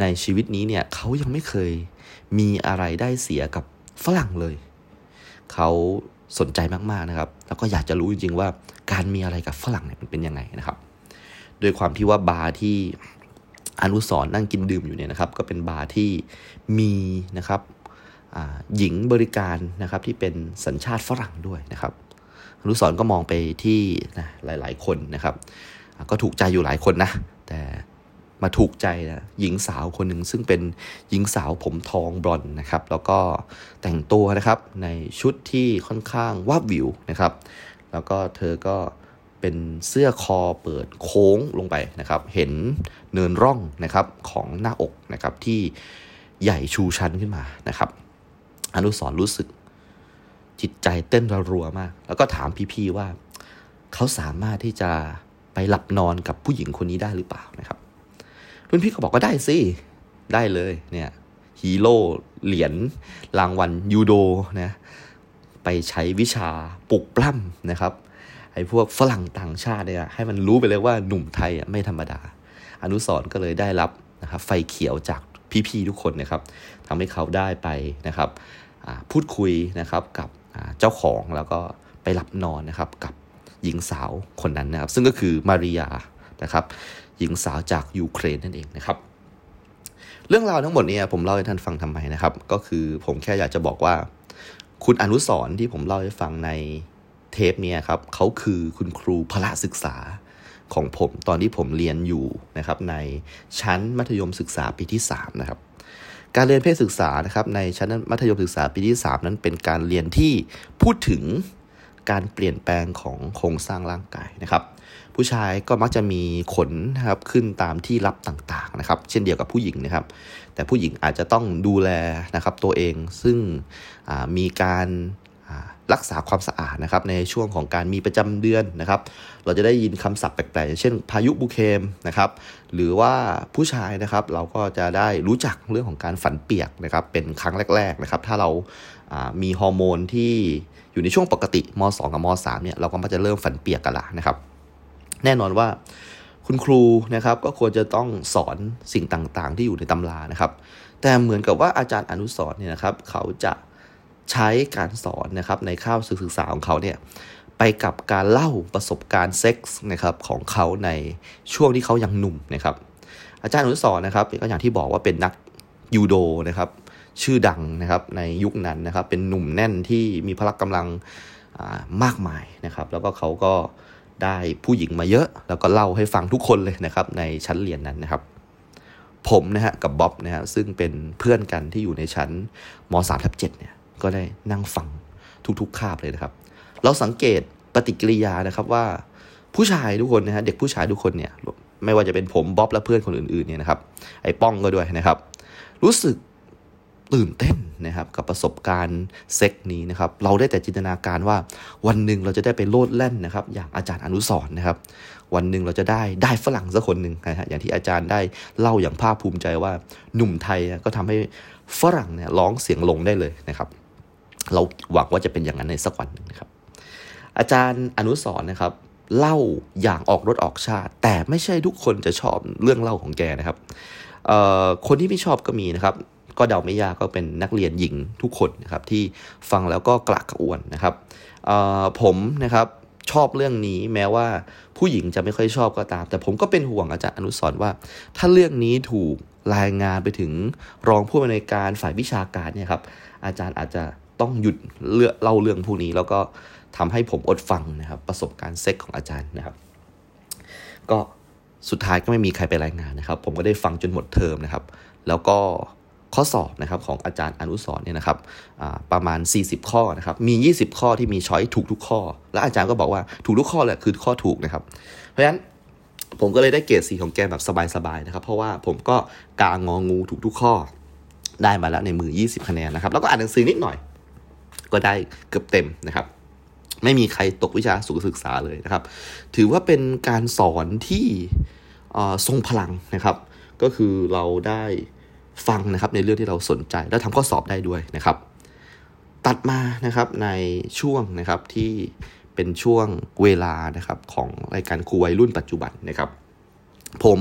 ในชีวิตนี้เนี่ยเขายังไม่เคยมีอะไรได้เสียกับฝรั่งเลย เขาสนใจมากๆนะครับ แล้วก็อยากจะรู้จริงๆว่าการมีอะไรกับฝรั่งเนี่ยมันเป็นยังไงนะครับโดยความที่ว่าบาร์ที่ อนุสรนั่งกินดื่มอยู่เนี่ยนะครับ ก็เป็นบาร์ที่มีนะครับหญิงบริการนะครับที่เป็นสัญชาติฝรั่งด้วยนะครับอนุสรก็มองไปที่นะหลาย ๆ คนนะครับ ก็ถูกใจอยู่หลายคนนะ แต่มาถูกใจนะหญิงสาวคนหนึ่งซึ่งเป็นหญิงสาวผมทองบลอนนะครับ แล้วก็แต่งตัวนะครับในชุดที่ค่อนข้างวับวิวนะครับ แล้วก็เธอก็เเป็นเสื้อคอเปิดโค้งลงไปนะครับ เห็นเนินร่องนะครับของหน้าอกนะครับที่ใหญ่ชูชันขึ้นมานะครับ อนุสรรู้สึกจิตใจเต้นระรัวมาก แล้วก็ถามพี่ๆว่า เขาสามารถที่จะไปหลับนอนกับผู้หญิงคนนี้ได้หรือเปล่านะครับ รุ่นพี่ก็บอกว่าได้สิ ได้เลยเนี่ยฮีโร่เหรียญรางวัลยูโดนะไปใช้วิชาปลุกปล้ำนะครับ ไอ้พวกฝรั่งต่างชาติเนี่ยให้มันรู้ไปเลยว่าหนุ่มไทยไม่ธรรมดา อนุสรก็เลยได้รับนะครับไฟเขียวจากพี่ๆทุกคนนะครับทำให้เขาได้ไปนะครับพูดคุยนะครับกับเจ้าของแล้วก็ไปหลับนอนนะครับกับหญิงสาวคนนั้นนะครับ ซึ่งก็คือมาริยานะครับหญิงสาวจากยูเครนนั่นเองนะครับ เรื่องราวทั้งหมดเนี้ผมเล่าให้ท่านฟังทำไมนะครับ ก็คือผมแค่อยากจะบอกว่า คุณอนุสรที่ผมเล่าให้ฟังใน เทปนี้ครับเขาคือคุณครูพละศึกษาของผมตอนที่ผมเรียนอยู่นะครับในชั้นมัธยมศึกษาปีที่3นะครับการเรียนเพศศึกษานะครับในชั้นมัธยมศึกษาปีที่ 3 นั้นเป็นการเรียนที่พูดถึงการเปลี่ยนแปลงของโครงสร้างร่างกายนะครับ ผู้ชายก็มักจะมีขนนะครับขึ้นตามที่รับต่างๆนะครับ เช่นเดียวกับผู้หญิงนะครับ แต่ผู้หญิงอาจจะต้องดูแลนะครับตัวเองซึ่งมีการ รักษาความสะอาดนะครับในช่วงของการมีประจำเดือนนะครับ เราจะได้ยินคำศัพท์แปลกๆ เช่นพายุบุเคมนะครับ หรือว่าผู้ชายนะครับเราก็จะได้รู้จักเรื่องของการฝันเปียกนะครับเป็นครั้งแรก ๆนะครับ ถ้าเรามีฮอร์โมนที่อยู่ในช่วงปกติม .2 กับม .3 เนี่ยเราก็มักจะเริ่มฝันเปียกกันละนะครับ แน่นอนว่าคุณครูนะครับก็ควรจะต้องสอนสิ่งต่างๆ ที่อยู่ในตำรานะครับ แต่เหมือนกับว่าอาจารย์อนุสรเนี่ยนะครับเขาจะ ใช้การสอนนะครับในข้าวศึกษาของเขาเนี่ยไปกับการเล่าประสบการณ์เซ็กส์นะครับของเขาในช่วงที่เขายังหนุ่มนะครับ อาจารย์อนุสรนะครับก็อย่างที่บอกว่าเป็นนักยูโดนะครับชื่อดังนะครับในยุคนั้นนะครับเป็นหนุ่มแน่นที่มีพละกำลังมากมายนะครับแล้วก็เขาก็ได้ผู้หญิงมาเยอะ แล้วก็เล่าให้ฟังทุกคนเลยนะครับในชั้นเรียนนั้นนะครับ ผมนะฮะกับบ๊อบนะฮะซึ่งเป็นเพื่อนกันที่อยู่ในชั้นม .3 ทับ7เนี่ย ก็ได้นั่งฟังทุกๆคาบเลยนะครับ เราสังเกตปฏิกิริยานะครับว่าผู้ชายทุกคนนะฮะเด็กผู้ชายทุกคนเนี่ยไม่ว่าจะเป็นผมบ๊อบและเพื่อนคนอื่นๆเนี่ยนะครับ ไอ้ป้องก็ด้วยนะครับ รู้สึกตื่นเต้นนะครับกับประสบการณ์เซ็กนี้นะครับ เราได้แต่จินตนาการว่าวันหนึ่งเราจะได้ไปโลดแล่นนะครับ อย่างอาจารย์อนุสรนะครับ วันหนึ่งเราจะได้ได้ฝรั่งสักคนหนึ่งนะฮะอย่างที่อาจารย์ได้เล่าอย่างภาคภูมิใจว่าหนุ่มไทยก็ทำให้ฝรั่งเนี่ยร้องเสียงลงได้เลยนะครับ เราหวังว่าจะเป็นอย่างนั้นในสักวันหนึ่งนะครับ อาจารย์อนุสรนะครับ เล่าอย่างออกรถออกชาติ แต่ไม่ใช่ทุกคนจะชอบเรื่องเล่าของแกนะครับคนที่ไม่ชอบก็มีนะครับ ก็เดาไม่ยากก็เป็นนักเรียนหญิงทุกคนนะครับ ที่ฟังแล้วก็กระกระอ่วนนะครับผมนะครับชอบเรื่องนี้แม้ว่าผู้หญิงจะไม่ค่อยชอบก็ตาม แต่ผมก็เป็นห่วงอาจารย์อนุสรว่า ถ้าเรื่องนี้ถูกรายงานไปถึงรองผู้อำนวยการฝ่ายวิชาการเนี่ยครับอาจารย์อาจจะ ต้องหยุดเลือเล่าเรื่องพวกนี้ แล้วก็ทำให้ผมอดฟังนะครับ ประสบการณ์เซ็กของอาจารย์นะครับ ก็สุดท้ายก็ไม่มีใครไปรายงานนะครับ ผมก็ได้ฟังจนหมดเทอมนะครับ แล้วก็ข้อสอบนะครับของอาจารย์อนุสรเนี่ยนะครับประมาณ 40 ข้อนะครับมี 20 ข้อที่มีช้อยถูกทุกข้อ และอาจารย์ก็บอกว่าถูกทุกข้อแหละคือข้อถูกนะครับ เพราะฉะนั้นผมก็เลยได้เกรดสีของแกแบบสบายๆนะครับ เพราะว่าผมก็กางองูถูกทุกข้อได้มาแล้วในมือ 20 คะแนนนะครับ แล้วก็อ่านหนังสือนิดหน่อย ก็ได้เกือบเต็มนะครับ ไม่มีใครตกวิชาสุขศึกษาเลยนะครับ ถือว่าเป็นการสอนที่ทรงพลังนะครับ ก็คือเราได้ฟังนะครับในเรื่องที่เราสนใจ แล้วทำข้อสอบได้ด้วยนะครับ ตัดมานะครับในช่วงนะครับที่เป็นช่วงเวลานะครับของรายการครูวัยรุ่นปัจจุบันนะครับ ผม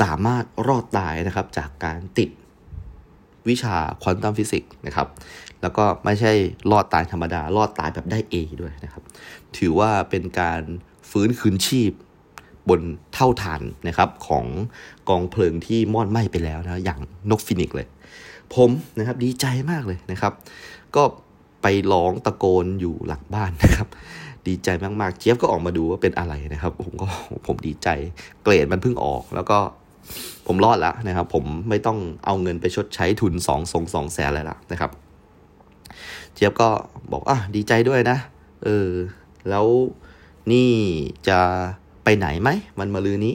สามารถรอดตายนะครับจากการติดวิชาควอนตัมฟิสิกส์นะครับ แล้วก็ไม่ใช่รอดตายธรรมดารอดตายแบบได้ A ด้วยนะครับ ถือว่าเป็นการฟื้นคืนชีพบนเท่าฐานนะครับของกองเพลิงที่มอดไหม้ไปแล้วนะอย่างนกฟินิกเลย ผมนะครับดีใจมากเลยนะครับ ก็ไปร้องตะโกนอยู่หลังบ้านนะครับ ดีใจมากๆเจี๊ยบก็ออกมาดูว่าเป็นอะไรนะครับ ผมก็ผมดีใจเกรดมันเพิ่งออก แล้วก็ผมรอดแล้วนะครับ ผมไม่ต้องเอาเงินไปชดใช้ทุนสองสองสองแสนอะไรละนะครับ เจี๊ยบก็บอกอะดีใจด้วยนะ เออ แล้วนี่จะไปไหนไหมมันมาลือนี้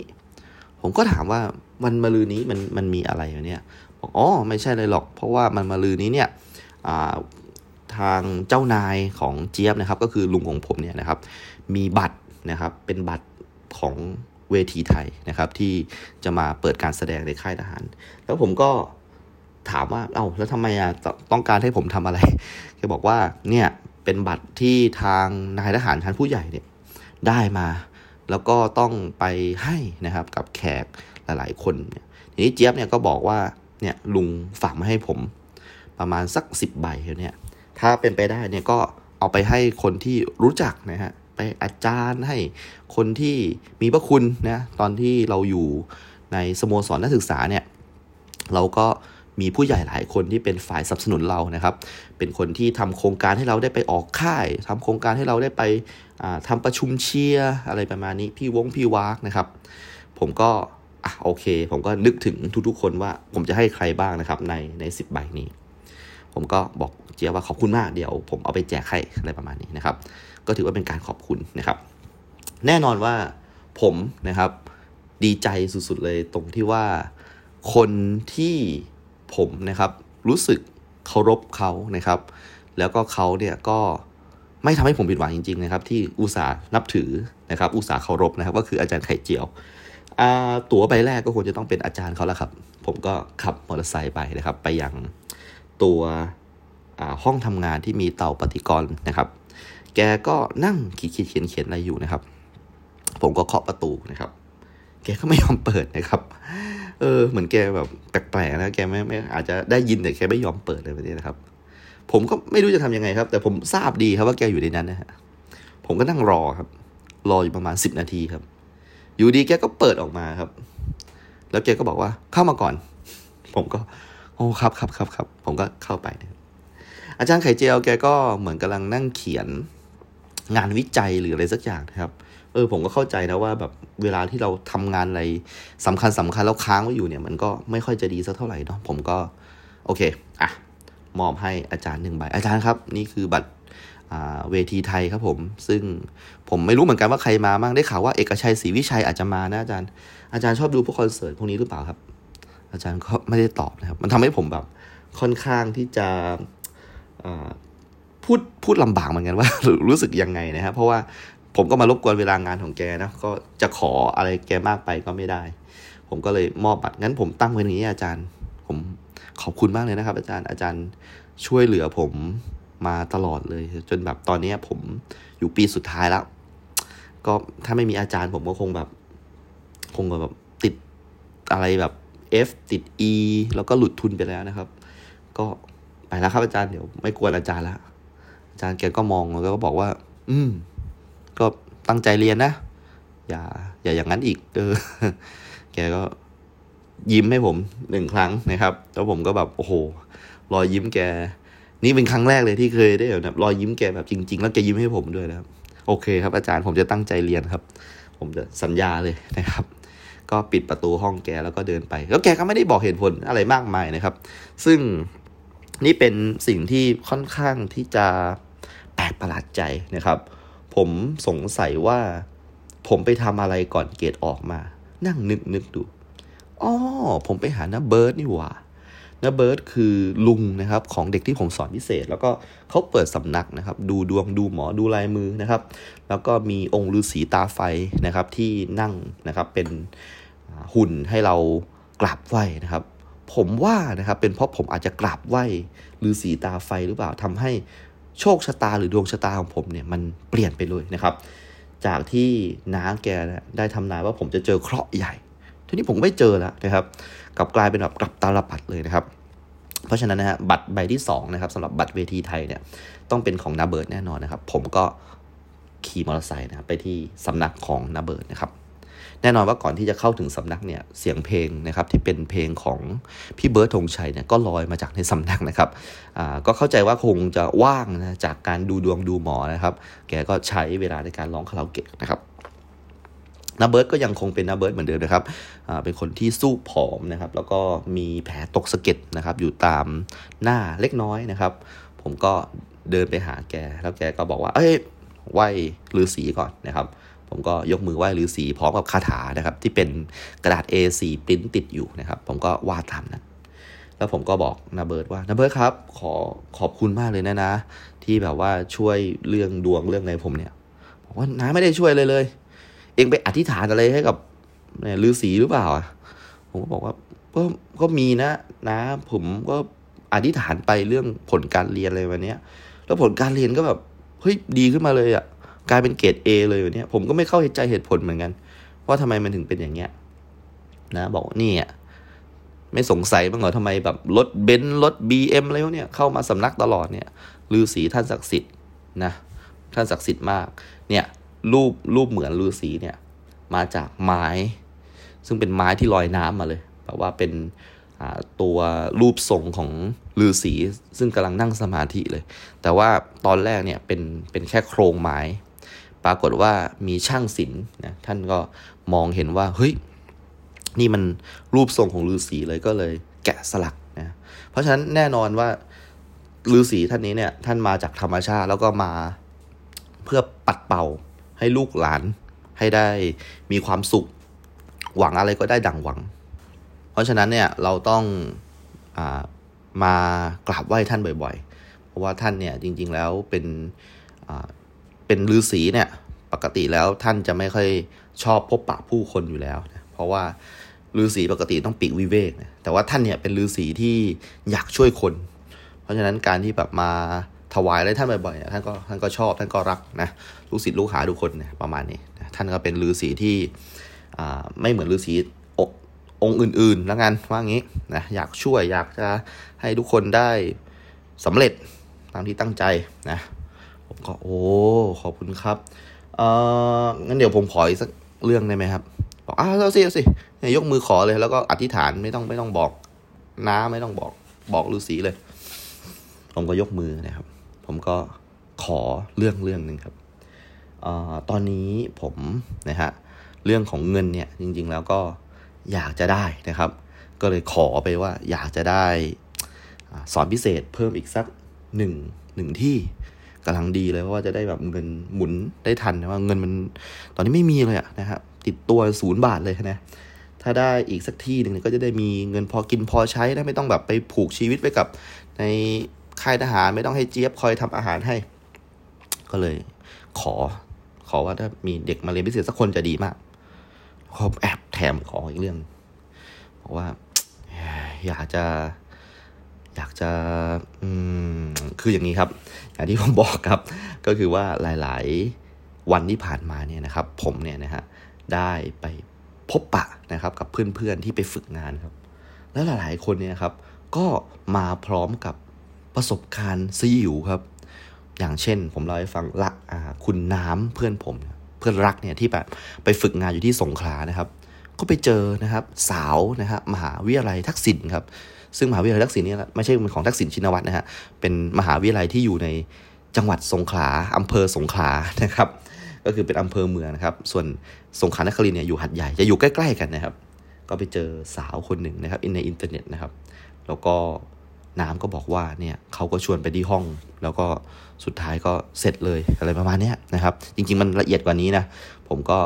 ผมก็ถามว่ามันมาลือนี้มันมันมีอะไรเนี่ยบอกอ๋อไม่ใช่เลยหรอก เพราะว่ามันมาลือนี้เนี่ยทางเจ้านายของเจี๊ยบนะครับ ก็คือลุงของผมเนี่ยนะครับ มีบัตรนะครับเป็นบัตรของเวทีไทยนะครับ ที่จะมาเปิดการแสดงในค่ายทหาร แล้วผมก็ ถามว่าเอา้าแล้วทำไมอะต้องการให้ผมทำอะไรแกบอกว่าเนี่ยเป็นบัตรที่ทางนายทหารชั้นผู้ใหญ่เนี่ยได้มา แล้วก็ต้องไปให้นะครับกับแขกหลาย ๆ คนทีนี้เจี๊ยบเนี่ยก็บอกว่าเนี่ยลุงฝากมาให้ผมประมาณสักสิบใบเนี่ยถ้าเป็นไปได้เนี่ยก็เอาไปให้คนที่รู้จักนะฮะไปอาจารย์ให้คนที่มีพระคุณนะตอนที่เราอยู่ในสโมสรนักศึกษาเนี่ยเราก็ มีผู้ใหญ่หลายคนที่เป็นฝ่ายสนับสนุนเรานะครับ เป็นคนที่ทำโครงการให้เราได้ไปออกค่ายทำโครงการให้เราได้ไปทำประชุมเชียร์อะไรประมาณนี้ พี่วงพี่วากนะครับ ผมก็อะโอเค ผมก็นึกถึงทุกๆ คนว่าผมจะให้ใครบ้างนะครับในในสิบใบนี้ ผมก็บอกเจียว่าขอบคุณมากเดี๋ยว ผมเอาไปแจกให้อะไรประมาณนี้นะครับ ก็ถือว่าเป็นการขอบคุณนะครับ แน่นอนว่าผมนะครับดีใจสุดๆเลยตรงที่ว่าคนที่ ผมนะครับ รู้สึกเคารพเขานะครับ แล้วก็เขาเนี่ยก็ไม่ทำให้ผมผิดหวังจริงๆนะครับ ที่อุตสาห์นับถือนะครับ อุตสาห์เคารพนะครับ ก็คืออาจารย์ไข่เจียวตั๋วใบแรกก็ควรจะต้องเป็นอาจารย์เขาแล้วครับ ผมก็ขับมอเตอร์ไซค์ไปนะครับ ไปยังตัวห้องทำงานที่มีเตาปฏิกรณ์นะครับ แกก็นั่งขีดเขียนเขียนอะไรอยู่นะครับ ผมก็เคาะประตูนะครับ แกก็ไม่ยอมเปิดนะครับ เออเหมือนแกแบบแปลกๆนะแกไม่ไม่อาจจะได้ยินแต่แกไม่ยอมเปิดเลยแบบนี้นะครับ ผมก็ไม่รู้จะทำยังไงครับ แต่ผมทราบดีครับว่าแกอยู่ในนั้นนะฮะผมก็นั่งรอครับ รออยู่ประมาณสิบนาทีครับ อยู่ดีแกก็เปิดออกมาครับ แล้วแกก็บอกว่าเข้ามาก่อน ผมก็โอ้ครับครับครับครับผมก็เข้าไปอาจารย์ไข่เจียวแกก็เหมือนกำลังนั่งเขียนงานวิจัยหรืออะไรสักอย่างนะครับ เออผมก็เข้าใจนะว่าแบบเวลาที่เราทำงานอะไรสำคัญสำคัญแล้วค้างไว้อยู่เนี่ย มันก็ไม่ค่อยจะดีสักเท่าไหร่เนาะผมก็ โอเคอะมอบให้อาจารย์หนึ่งใบอาจารย์ครับ นี่คือบัตรเวทีไทยครับผม ซึ่งผมไม่รู้เหมือนกันว่าใครมาบ้างได้ข่าวว่าเอกชัยศรีวิชัยอาจจะมานะอาจารย์ อาจารย์ชอบดูพวกคอนเสิร์ตพวกนี้หรือเปล่าครับ อาจารย์ก็ไม่ได้ตอบนะครับ มันทำให้ผมแบบค่อนข้างที่จะพูดพูดลำบากเหมือนกันว่ารู้สึกยังไงนะครับเพราะว่า ผมก็มารบกวนเวลางานของแกนะก็จะขออะไรแกมากไปก็ไม่ได้ ผมก็เลยมอบบัตรงั้นผมตั้งไว้อย่างนี้อาจารย์ ผมขอบคุณมากเลยนะครับ อาจารย์อาจารย์ช่วยเหลือผมมาตลอดเลย จนแบบตอนนี้ผมอยู่ปีสุดท้ายแล้ว ก็ถ้าไม่มีอาจารย์ผมก็คงแบบ คงแบบติดอะไรแบบ F ติด E แล้วก็หลุดทุนไปแล้วนะครับ ก็ไปแล้วครับอาจารย์เดี๋ยวไม่กวนอาจารย์แล้วอาจารย์แกก็มองแล้วก็บอกว่า อืม ก็ตั้งใจเรียนนะ อย่า อย่าอย่างนั้นอีก เออ แกก็ยิ้มให้ผมหนึ่งครั้งนะครับ แล้วผมก็แบบโอ้โห รอยยิ้มแก นี่เป็นครั้งแรกเลยที่เคยได้แบบรอยยิ้มแกแบบจริง ๆ แล้วแกยิ้มให้ผมด้วยนะครับ โอเคครับ อาจารย์ผมจะตั้งใจเรียนครับ ผมจะสัญญาเลยนะครับ ก็ปิดประตูห้องแกแล้วก็เดินไป แล้วแกก็ไม่ได้บอกเหตุผลอะไรมากมายนะครับ ซึ่งนี่เป็นสิ่งที่ค่อนข้างที่จะแปลกประหลาดใจนะครับ ผมสงสัยว่า ผมไปทำอะไรก่อนเกรดออกมา นั่งนึกนึกดูอ๋อผมไปหาน้าเบิร์ดนี่หว่าน้าเบิร์ดคือลุงนะครับของเด็กที่ผมสอนพิเศษ แล้วก็เขาเปิดสำนักนะครับ ดูดวงดูหมอดูลายมือนะครับ แล้วก็มีองค์ฤาษีตาไฟนะครับ ที่นั่งนะครับเป็นหุ่นให้เรากราบไหว้นะครับ ผมว่านะครับเป็นเพราะผมอาจจะกราบไหว้ฤาษีตาไฟหรือเปล่าทำให้ โชคชะตาหรือดวงชะตาของผมเนี่ยมันเปลี่ยนไปเลยนะครับ จากที่น้าแกได้ทำนายว่าผมจะเจอเคราะห์ใหญ่ ทีนี้ผมไม่เจอแล้วนะครับกลับกลายเป็นแบบกลับตาลปัดเลยนะครับเพราะฉะนั้นนะฮะบัตรใบที่2นะครับสำหรับบัตรเวทีไทยเนี่ยต้องเป็นของน้าเบิร์ดแน่นอนนะครับ ผมก็ขี่มอเตอร์ไซค์นะครับไปที่สำนักของน้าเบิร์ดนะครับ แน่นอนว่าก่อนที่จะเข้าถึงสำนักเนี่ยเสียงเพลงนะครับที่เป็นเพลงของพี่เบิร์ดธงชัยเนี่ยก็ลอยมาจากในสำนักนะครับอ่าก็เข้าใจว่าคงจะว่างนะจากการดูดวงดูหมอนะครับ แกก็ใช้เวลาในการร้องคาราโอเกะนะครับน้าเบิร์ดก็ยังคงเป็นน้าเบิร์ดเหมือนเดิมนะครับ เป็นคนที่สู้ผอมนะครับ แล้วก็มีแผลตกสะเก็ดนะครับ อยู่ตามหน้าเล็กน้อยนะครับ ผมก็เดินไปหาแก แล้วแกก็บอกว่า เอ้ยไหวฤาษีก่อนนะครับ ผมก็ยกมือไหว้ฤาษีพร้อมกับคาถานะครับ ที่เป็นกระดาษ A4 ปริ้นติดอยู่นะครับ ผมก็วาดตามนั้นแล้วผมก็บอกนาเบิร์ดว่านาเบิร์ดครับ ขอขอบคุณมากเลยนะนะ ที่แบบว่าช่วยเรื่องดวงเรื่องอะไรผมเนี่ยบอกว่าน้าไม่ได้ช่วยเลยเลย เองไปอธิษฐานอะไรให้กับเนี่ยฤาษีหรือเปล่าอะผมก็บอกว่าก็ก็มีนะนะ ผมก็อธิษฐานไปเรื่องผลการเรียนอะไรวันนี้แล้วผลการเรียนก็แบบเฮ้ยดีขึ้นมาเลยอะ่ะ กลายเป็นเกรดเอเลยวันนี้ผมก็ไม่เข้าใจเหตุผลเหมือนกัน ว่าทำไมมันถึงเป็นอย่างเงี้ยนะบอกนี่อะไม่สงสัยบ้างเหรอทำไมแบบรถเบนซ์รถบีเอ็มอะไรพวกเนี้ยเข้ามาสำนักตลอดเนี่ยฤาษีท่านศักดิ์สิทธิ์นะท่านศักดิ์สิทธิ์มากเนี่ยรูปรูปเหมือนฤาษีเนี่ยมาจากไม้ ซึ่งเป็นไม้ที่ลอยน้ำมาเลยแบบว่าเป็นตัวรูปทรงของฤาษีซึ่งกำลังนั่งสมาธิเลย แต่ว่าตอนแรกเนี่ยเป็นเป็นแค่โครงไม้ ปรากฏว่ามีช่างศิลป์นะท่านก็มองเห็นว่าเฮ้ยนี่มันรูปทรงของฤาษีเลยก็เลยแกะสลักนะเพราะฉะนั้นแน่นอนว่าฤาษีท่านนี้เนี่ยท่านมาจากธรรมชาติแล้วก็มาเพื่อปัดเป่าให้ลูกหลานให้ได้มีความสุข หวังอะไรก็ได้ดังหวัง เพราะฉะนั้นเนี่ยเราต้องมากราบไหว้ท่านบ่อยๆ เพราะว่าท่านเนี่ยจริงๆแล้วเป็น เป็นฤาษีเนี่ยปกติแล้วท่านจะไม่ค่อยชอบพบปะผู้คนอยู่แล้วนะเพราะว่าฤาษีปกติต้องปีกวิเวกนะแต่ว่าท่านเนี่ยเป็นฤาษีที่อยากช่วยคน เพราะฉะนั้นการที่แบบมาถวายอะไรท่านบ่อยๆท่านก็ท่านก็ชอบท่านก็รักนะลูกศิษย์ลูกหาทุกคนเนี่ยประมาณนี้นะท่านก็เป็นฤาษีที่ไม่เหมือนฤาษีองค์อื่นๆแล้วกันว่างี้นะอยากช่วยอยากจะให้ทุกคนได้สำเร็จตามที่ตั้งใจนะ ก็โอ้ขอบคุณครับ เอองั้นเดี๋ยวผมขออีกสักเรื่องได้ไหมครับบอกอ้าวเอาสิเอาสิยกมือขอเลย แล้วก็อธิษฐานไม่ต้องไม่ต้องบอกน้าไม่ต้องบอกบอกฤาษีเลย ผมก็ยกมือนะครับ ผมก็ขอเรื่องเรื่องหนึ่งครับอตอนนี้ผมนะฮะเรื่องของเงินเนี่ยจริง ๆ แล้วก็อยากจะได้นะครับ ก็เลยขอไปว่าอยากจะได้สอนพิเศษเพิ่มอีกสักหนึ่งหนึ่งที่ กำลังดีเลยเพราะว่าจะได้แบบเงินหมุนได้ทันนะว่าเงินมันตอนนี้ไม่มีเลยอะนะครับติดตัวศูนย์บาทเลยนะถ้าได้อีกสักที่หนึ่งก็จะได้มีเงินพอกินพอใช้ได้ไม่ต้องแบบไปผูกชีวิตไว้กับ ในค่ายทหารไม่ต้องให้เจี๊ยบคอยทำอาหารให้ ก็เลย ขอ ขอว่าถ้ามีเด็กมาเรียนพิเศษสักคนจะดีมากขาแอบแถมขออีกเรื่องบอกว่า อยากจะ อยากจะคืออย่างนี้ครับ อย่างที่ผมบอกครับ ก็คือว่าหลาย ๆ วันที่ผ่านมาเนี่ยนะครับ ผมเนี่ยนะฮะได้ไปพบปะนะครับกับเพื่อน ๆ ที่ไปฝึกงานครับ แล้วหลาย ๆ คนเนี่ยครับ ก็มาพร้อมกับประสบการณ์ซีอิ๋วครับ อย่างเช่น ผมเล่าให้ฟังละคุณน้ำเพื่อนผมเพื่อนรักเนี่ยที่แบบไปฝึกงานอยู่ที่สงขลานะครับ ก็ไปเจอนะครับ สาวนะครับมหาวิทยาลัยทักษิณครับ ซึ่งมหาวิทยาลัยทักษิณนี่ไม่ใช่เป็นของทักษิณชินวัตรนะฮะเป็นมหาวิทยาลัยที่อยู่ในจังหวัดสงขลาอำเภอสงขลานะครับ ก็คือเป็นอำเภอเมืองนะครับ ส่วนสงขลานครินเนี่ยอยู่หัดใหญ่จะอยู่ใกล้ๆกันนะครับ ก็ไปเจอสาวคนหนึ่งนะครับในอินเทอร์เน็ตนะครับ แล้วก็น้ำก็บอกว่าเนี่ยเขาก็ชวนไปที่ห้อง แล้วก็สุดท้ายก็เสร็จเลยอะไรประมาณนี้นะครับ จริง ๆ มันละเอียดกว่านี้นะ ผมก็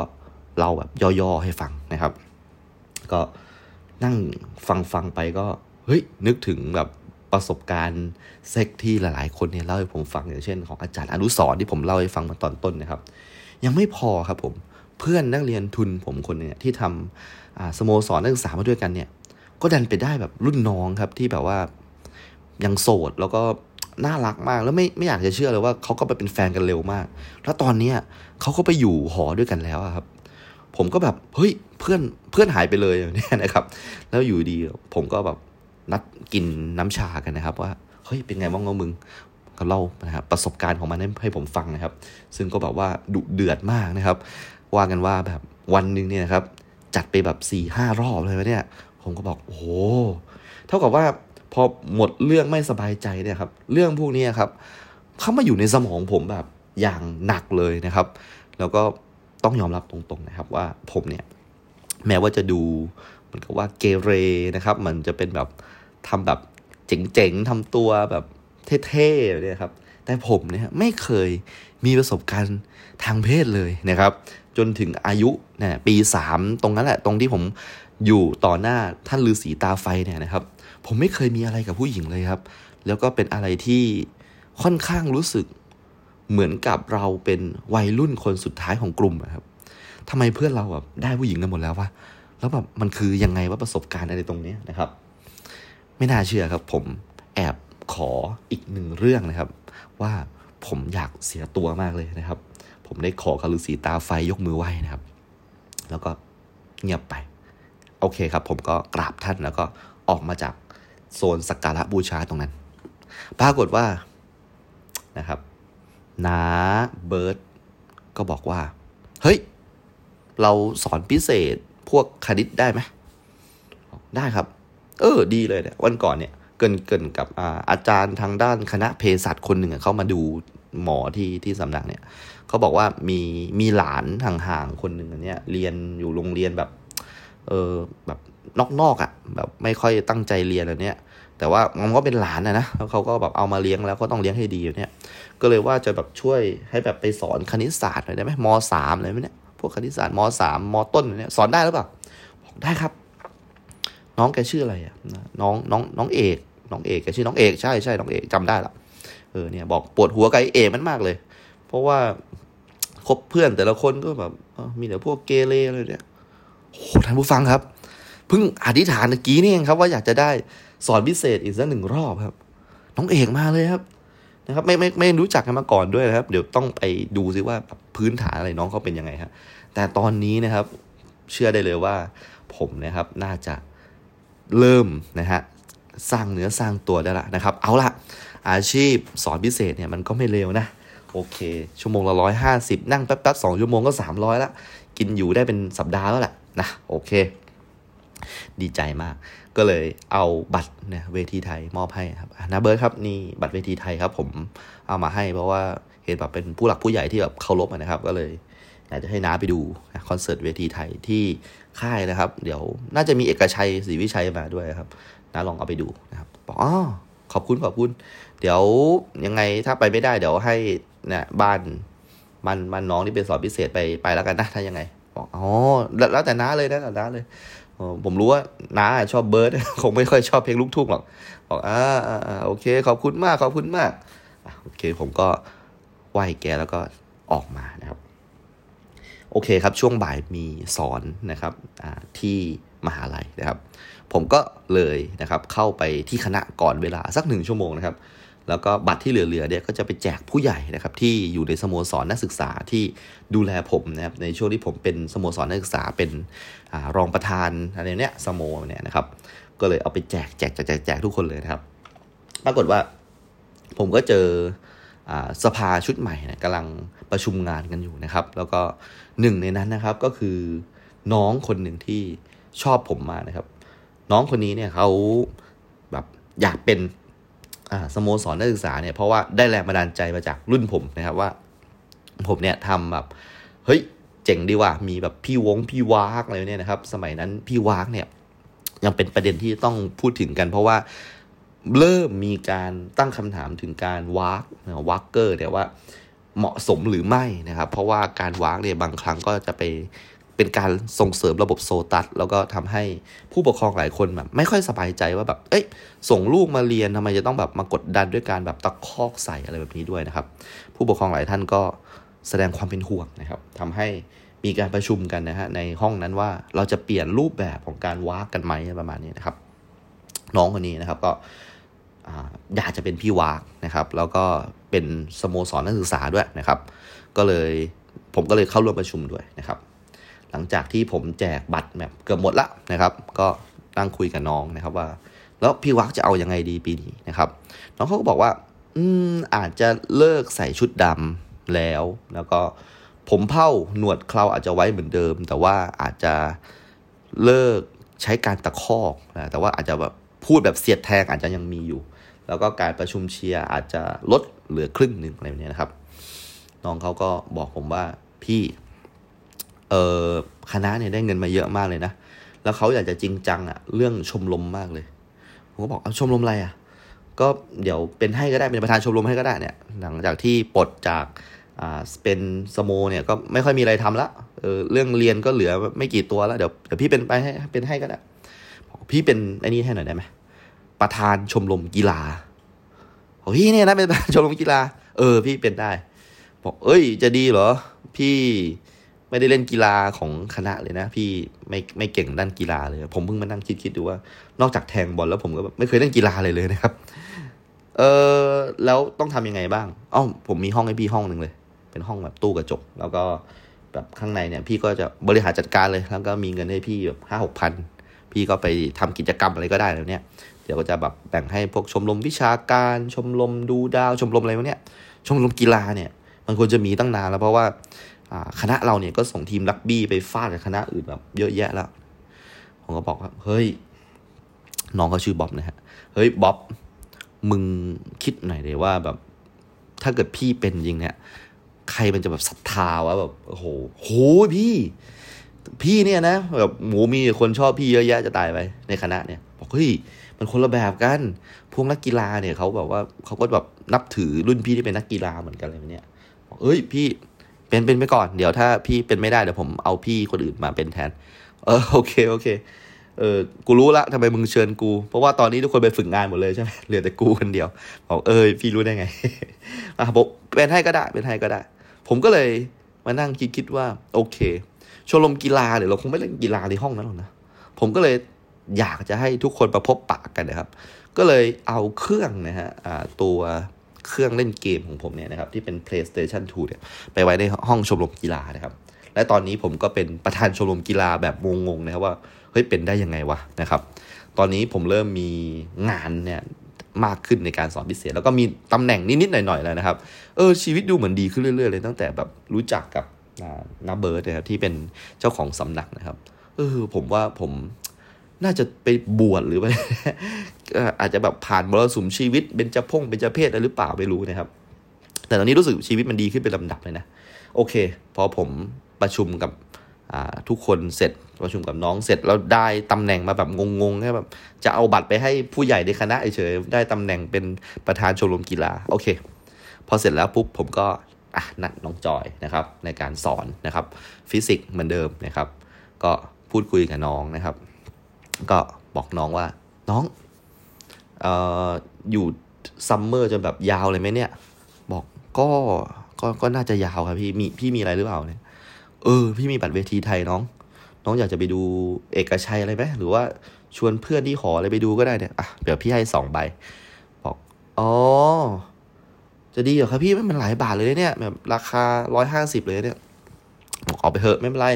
เล่าแบบย่อๆให้ฟังนะครับ ก็นั่งฟังฟังไปก็ เฮ้ยนึกถึงแบบประสบการณ์เซ็กที่หลายๆ คนเนี่ยเล่าให้ผมฟังอย่างเช่น ของอาจารย์อนุสรที่ผมเล่าให้ฟังมาตอนต้นนะครับ ยังไม่พอครับผมเพื่อนนักเรียนทุนผมคนเนี่ยที่ทำสโมสรนักศึกษามาด้วยกันเนี่ยก็ดันไปได้แบบรุ่นน้องครับที่แบบว่ายังโสดแล้วก็น่ารักมากแล้วไม่ไม่อยากจะเชื่อเลยว่าเขาก็ไปเป็นแฟนกันเร็วมาก แล้วตอนเนี้ยเขาก็ไปอยู่หอด้วยกันแล้วครับ ผมก็แบบเฮ้ยเพื่อนเพื่อนหายไปเลยเนี่ยนะครับ แล้วอยู่ดีผมก็แบบ นัดกินน้ำชากันนะครับ ว่าเฮ้ยเป็นไงบ้างมึงก็เล่านะครับประสบการณ์ของมันให้ผมฟังนะครับ ซึ่งก็แบบว่าดุเดือดมากนะครับ ว่ากันว่าแบบวันหนึ่งเนี่ยนะครับ จัดไปแบบสี่ห้ารอบเลยวะเนี่ย ผมก็บอกโอ้เท่ากับว่าพอหมดเรื่องไม่สบายใจเนี่ยครับ เรื่องพวกนี้ครับเข้ามาอยู่ในสมองผมแบบอย่างหนักเลยนะครับ แล้วก็ต้องยอมรับตรงๆนะครับว่าผมเนี่ยแม้ว่าจะดูเหมือนกับว่าเกเรนะครับ มันจะเป็นแบบ ทำแบบเจ๋งๆทำตัวแบบเท่ๆเนี่ยครับ แต่ผมเนี่ยไม่เคยมีประสบการณ์ทางเพศเลยนะครับ จนถึงอายุเนี่ยปีสามตรงนั้นแหละ ตรงที่ผมอยู่ต่อหน้าท่านฤาษีตาไฟเนี่ยนะครับ ผมไม่เคยมีอะไรกับผู้หญิงเลยครับ แล้วก็เป็นอะไรที่ค่อนข้างรู้สึกเหมือนกับเราเป็นวัยรุ่นคนสุดท้ายของกลุ่มครับทำไมเพื่อนเราแบบได้ผู้หญิงกันหมดแล้ววะ แล้วแบบมันคือยังไงว่าประสบการณ์อะไรตรงนี้นะครับ ไม่น่าเชื่อครับ ผมแอบขออีกหนึ่งเรื่องนะครับ ว่าผมอยากเสียตัวมากเลยนะครับ ผมได้ขอคารุสีตาไฟยกมือไหว้นะครับ แล้วก็เงียบไป โอเคครับ ผมก็กราบท่านแล้วก็ออกมาจากโซนสักการะบูชาตรงนั้น ปรากฏว่านะครับนาเบิร์ดก็บอกว่า เฮ้ย เราสอนพิเศษพวกคณิตได้ไหมได้ครับ เออดีเลยเนี่ยวันก่อนเนี่ยเกินเกินกับอาอาจารย์ทางด้านคณะเภสัชคนหนึ่งเขามาดูหมอที่ที่สำนักเนี่ยเขาบอกว่ามีมีหลานห่างๆคนหนึ่งอันเนี้ยเรียนอยู่โรงเรียนแบบ เออแบบนอกๆอะ่ะ แบบไม่ค่อยตั้งใจเรียนอันเนี้ยแต่ว่ามันก็เป็นหลานนะนะแล้วเขาก็แบบเอามาเลี้ยงแล้วก็ต้องเลี้ยงให้ดีอยู่เนี่ย ก็เลยว่าจะแบบช่วยให้แบบไปสอนคณิตศาสตร์หน่อยได้ไหมมสามอะไรไหมเนี่ยพวกคณิตศาสตร์มสามมต้นเนี่ยสอนได้หรือเปล่าบอกได้ครับ น้องแกชื่ออะไรอะน้องน้องน้องเอก น้องเอกแกชื่อน้องเอกใช่ใช่น้องเอกจำได้ละเออเนี่ยบอกปวดหัวกับเอกมันมากเลย เพราะว่าคบเพื่อนแต่ละคนก็แบบมีแต่พวกเกเรอะไรเนี่ยโอ้ท่านผู้ฟังครับเพิ่งอธิษฐานเมื่อกี้นี่เองครับ ว่าอยากจะได้สอนพิเศษอีกสักหนึ่งรอบครับ น้องเอกมาเลยครับนะครับไม่ไม่ไม่รู้จักกันมาก่อนด้วยนะครับ เดี๋ยวต้องไปดูซิว่าพื้นฐานอะไรน้องเขาเป็นยังไงครับแต่ตอนนี้นะครับ เชื่อได้เลยว่า ผมนะครับ น่าจะ เริ่มนะฮะสร้างเนื้อสร้างตัวได้ละนะครับ เอาละอาชีพสอนพิเศษเนี่ยมันก็ไม่เร็วนะ โอเค ชั่วโมงละร้อยห้าสิบนั่งแป๊บๆสองชั่วโมงก็สามร้อยละ กินอยู่ได้เป็นสัปดาห์แล้วแหละนะโอเค ดีใจมาก ก็เลยเอาบัตรเนี่ยเวทีไทยมอบให้ครับนะเบิร์ดครับนี่บัตรเวทีไทยครับ ผมเอามาให้เพราะว่าเห็นแบบเป็นผู้หลักผู้ใหญ่ที่แบบเคารพนะครับก็เลย อยากจะให้น้าไปดูคอนเสิร์ตเวทีไทยที่ค่ายนะครับ เดี๋ยวน่าจะมีเอกชัยศรีวิชัยมาด้วยครับน้าลองเอาไปดูนะครับบอกอ๋อขอบคุณขอบคุณ เดี๋ยวยังไงถ้าไปไม่ได้เดี๋ยวให้นี่ยบ้านมันมันน้องที่เป็นสอนพิเศษไปไปแล้วกันนะถ้ายังไงบอกอ๋อแล้วแต่น้าเลยนะน้าเลยผมรู้ว่าน้าชอบเบิร์ดคงไม่ค่อยชอบเพลงลูกทุ่งหรอกบอกอ่าอ่าโอเค ขอบคุณมากขอบคุณมากโอเค ผมก็ไหว้แกแล้วก็ออกมานะครับ โอเคครับช่วงบ่ายมีสอนนะครับที่มหาลัยนะครับ ผมก็เลยนะครับเข้าไปที่คณะก่อนเวลาสักหนึ่งชั่วโมงนะครับ แล้วก็บัตรที่เหลือๆเนี่ยก็จะไปแจกผู้ใหญ่นะครับ ที่อยู่ในสโมสรนักศึกษาที่ดูแลผมนะครับในช่วงที่ผมเป็นสโมสรนักศึกษาเป็นอรองประธานอะไรเนี้ยสโมเนี่ยนะครับ ก็เลยเอาไปแจกแจกแจกแจกทุกคนเลยนะครับ ปรากฏว่าผมก็เจอสภาชุดใหม่นะกำลังประชุมงานกันอยู่นะครับ แล้วก็ หนึ่งในนั้นนะครับก็คือน้องคนหนึ่งที่ชอบผมมานะครับ น้องคนนี้เนี่ยเขาแบบอยากเป็นสโมสรนักศึกษาเนี่ยเพราะว่าได้แรงบันดาลใจมาจากรุ่นผมนะครับว่า ผมเนี่ยทำแบบเฮ้ยเจ๋งดีว่ะมีแบบพี่วงพี่วากอะไรเนี่ยนะครับ สมัยนั้นพี่วากเนี่ยยังเป็นประเด็นที่ต้องพูดถึงกันเพราะว่าเริ่มมีการตั้งคำถามถึงการวากวากเกอร์เนี่ยว่า เหมาะสมหรือไม่นะครับ เพราะว่าการวากเนี่ยบางครั้งก็จะไปเป็นการส่งเสริมระบบโซตัส แล้วก็ทำให้ผู้ปกครองหลายคนแบบไม่ค่อยสบายใจว่าแบบเอ้ยส่งลูกมาเรียนทำไมจะต้องแบบมากดดันด้วยการแบบตะคอกใส่อะไรแบบนี้ด้วยนะครับ ผู้ปกครองหลายท่านก็แสดงความเป็นห่วงนะครับทำให้มีการประชุมกันนะฮะในห้องนั้นว่าเราจะเปลี่ยนรูปแบบของการวากกันไหมประมาณนี้นะครับ น้องคนนี้นะครับก็อยากจะเป็นพี่วากนะครับ แล้วก็ เป็นสโมสรนักศึกษาด้วยนะครับ ก็เลยผมก็เลยเข้าร่วมประชุมด้วยนะครับ หลังจากที่ผมแจกบัตรแบบเกือบหมดละนะครับ ก็นั่งคุยกับน้องนะครับว่า แล้วพี่วักจะเอาอยัางไงดีปีนี้นะครับ น้องเขาก็บอกว่า อืมอาจจะเลิกใส่ชุดดำแล้ว แล้วก็ผมเผ้าหนวดเคราอาจจะไว้เหมือนเดิม แต่ว่าอาจจะเลิกใช้การตะคอกนะแต่ว่าอาจจะแบบพูดแบบเสียดแทงอาจจะยังมีอยู่ แล้วก็การประชุมเชียร์อาจจะลด เหลือครึ่งหนึ่งอะไรแบบนี้นะครับ น้องเขาก็บอกผมว่าพี่เออคณะเนี่ยได้เงินมาเยอะมากเลยนะ แล้วเขาอยากจะจริงจังอะเรื่องชมรมมากเลย ผมก็บอกเอาชมรมอะไรอะก็เดี๋ยวเป็นให้ก็ได้เป็นประธานชมรมให้ก็ได้เนี่ย หลังจากที่ปลดจากอ่าเป็นสโมเนี่ยก็ไม่ค่อยมีอะไรทำละเออเรื่องเรียนก็เหลือไม่กี่ตัวแล้วเดี๋ยวเดี๋ยวพี่เป็นไปให้เป็นให้ก็ได้พี่เป็นไอ้นี่ให้หน่อยได้ไหมประธานชมรมกีฬา พี่เนี่ยนะเป็นประธานชมรมกีฬา เออ พี่เป็นได้ บอก เอ้ย จะดีเหรอ พี่ไม่ได้เล่นกีฬาของคณะเลยนะ พี่ไม่ไม่เก่งด้านกีฬาเลย ผมเพิ่งมานั่งคิดคิดดูว่า นอกจากแทงบอลแล้วผมก็ไม่เคยเล่นกีฬาเลยเลยนะครับ เออแล้วต้องทำยังไงบ้างอ๋อผมมีห้องให้พี่ห้องหนึ่งเลย เป็นห้องแบบตู้กระจก แล้วก็แบบข้างในเนี่ย พี่ก็จะบริหารจัดการเลย แล้วก็มีเงินให้พี่แบบห้าหกพันพี่ก็ไปทำกิจกรรมอะไรก็ได้แล้วเนี่ย ดี๋ยวก็จะแบบแบ่งให้พวกชมรมวิชาการ ชมรมดูดาว ชมรมอะไรพวกเนี้ย ชมรมกีฬาเนี่ย มันควรจะมีตั้งนานแล้วเพราะว่าคณะเราเนี่ยก็ส่งทีมรักบี้ไปฟาดกับคณะอื่นแบบเยอะแยะแล้ว ผมก็บอกว่า เฮ้ย น้องเขาชื่อบ๊อบนะฮะ เฮ้ยบ๊อบ มึงคิดหน่อยเลยว่าแบบ ถ้าเกิดพี่เป็นจริงเนี่ย ใครมันจะแบบศรัทธาวะแบบ โอ้โห โหพี่ พี่เนี่ยนะแบบหมูมีคนชอบพี่เยอะแยะจะตายไปในคณะเนี่ย บอกเฮ้ย มันคนละแบบกัน พวกนักกีฬาเนี่ยเขาแบบว่าเขาก็แบบนับถือรุ่นพี่ที่เป็นนักกีฬาเหมือนกันอะไรแบบเนี้ยเอ้ยพี่เป็นเป็นไปก่อนเดี๋ยวถ้าพี่เป็นไม่ได้เดี๋ยวผมเอาพี่คนอื่นมาเป็นแทน เออโอเคโอเคเออกูรู้ละทำไมมึงเชิญกู เพราะว่าตอนนี้ทุกคนไปฝึกงานหมดเลยใช่ไหมเหลือแต่กูคนเดียวบอกเออพี่รู้ได้ไงอะบอกเป็นให้ก็ได้เป็นให้ก็ได้ ผมก็เลยมานั่งคิดคิดว่า โอเคชมรมกีฬาเดี๋ยวเราคงไม่เล่นกีฬาในห้องนั้นหรอกนะผมก็เลย อยากจะให้ทุกคนประพบปะกันนะครับ ก็เลยเอาเครื่องนะฮะตัวเครื่องเล่นเกมของผมเนี่ยนะครับที่เป็น PlayStation 2เนี่ยไปไว้ในห้องชมรมกีฬานะครับ และตอนนี้ผมก็เป็นประธานชมรมกีฬาแบบงงๆนะครับว่าเฮ้ยเป็นได้ยังไงวะนะครับ ตอนนี้ผมเริ่มมีงานเนี่ยมากขึ้นในการสอนพิเศษ แล้วก็มีตำแหน่งนิดๆหน่อยๆแล้วนะครับเออชีวิตดูเหมือนดีขึ้นเรื่อยๆเลยตั้งแต่แบบรู้จักกับนาเบิร์ดนะครับที่เป็นเจ้าของสำนักนะครับเออผมว่าผม น่าจะไปบวชหรือว่อาจจะแบบผ่านมรสุมชีวิตเป็นจะพงเป็นจะเพศอะไรหรือเปล่าไม่รู้นะครับ แต่ตอนนี้รู้สึกชีวิตมันดีขึ้นเป็นลำดับเลยนะ โอเค พอผมประชุมกับทุกคนเสร็จประชุมกับน้องเสร็จแล้วได้ตำแหน่งมาแบบงงๆแค่แบบจะเอาบัตรไปให้ผู้ใหญ่ในคณะเฉยได้ตำแหน่งเป็นประธานชมรมกีฬาโอเค พอเสร็จแล้วปุ๊บผมก็อะนัดน้องจอยนะครับในการสอนนะครับฟิสิกส์เหมือนเดิมนะครับ ก็พูดคุยกับน้องนะครับ ก็บอกน้องว่า น้องอออยู่ซัมเมอร์จะแบบยาวเลยไหมเนี่ย บอกก็ก็ก็น่าจะยาวครับพี่มีพี่มีอะไรหรือเปล่าเนี่ยเออ พี่มีบัตรเวทีไทยน้อง น้องอยากจะไปดูเอกชัยอะไรไหมหรือว่าชวนเพื่อนที่ขออะไรไปดูก็ได้เนี่ยอะเดี๋ยวพี่ให้สองใบบอกอ๋อจะดีเหรอครับพี่ไม่มันหลายบาทเลยเนี่ยแบบราคาร้อยห้าสิบเลยเนี่ยบอกเอาไปเถอะไม่เป็นไร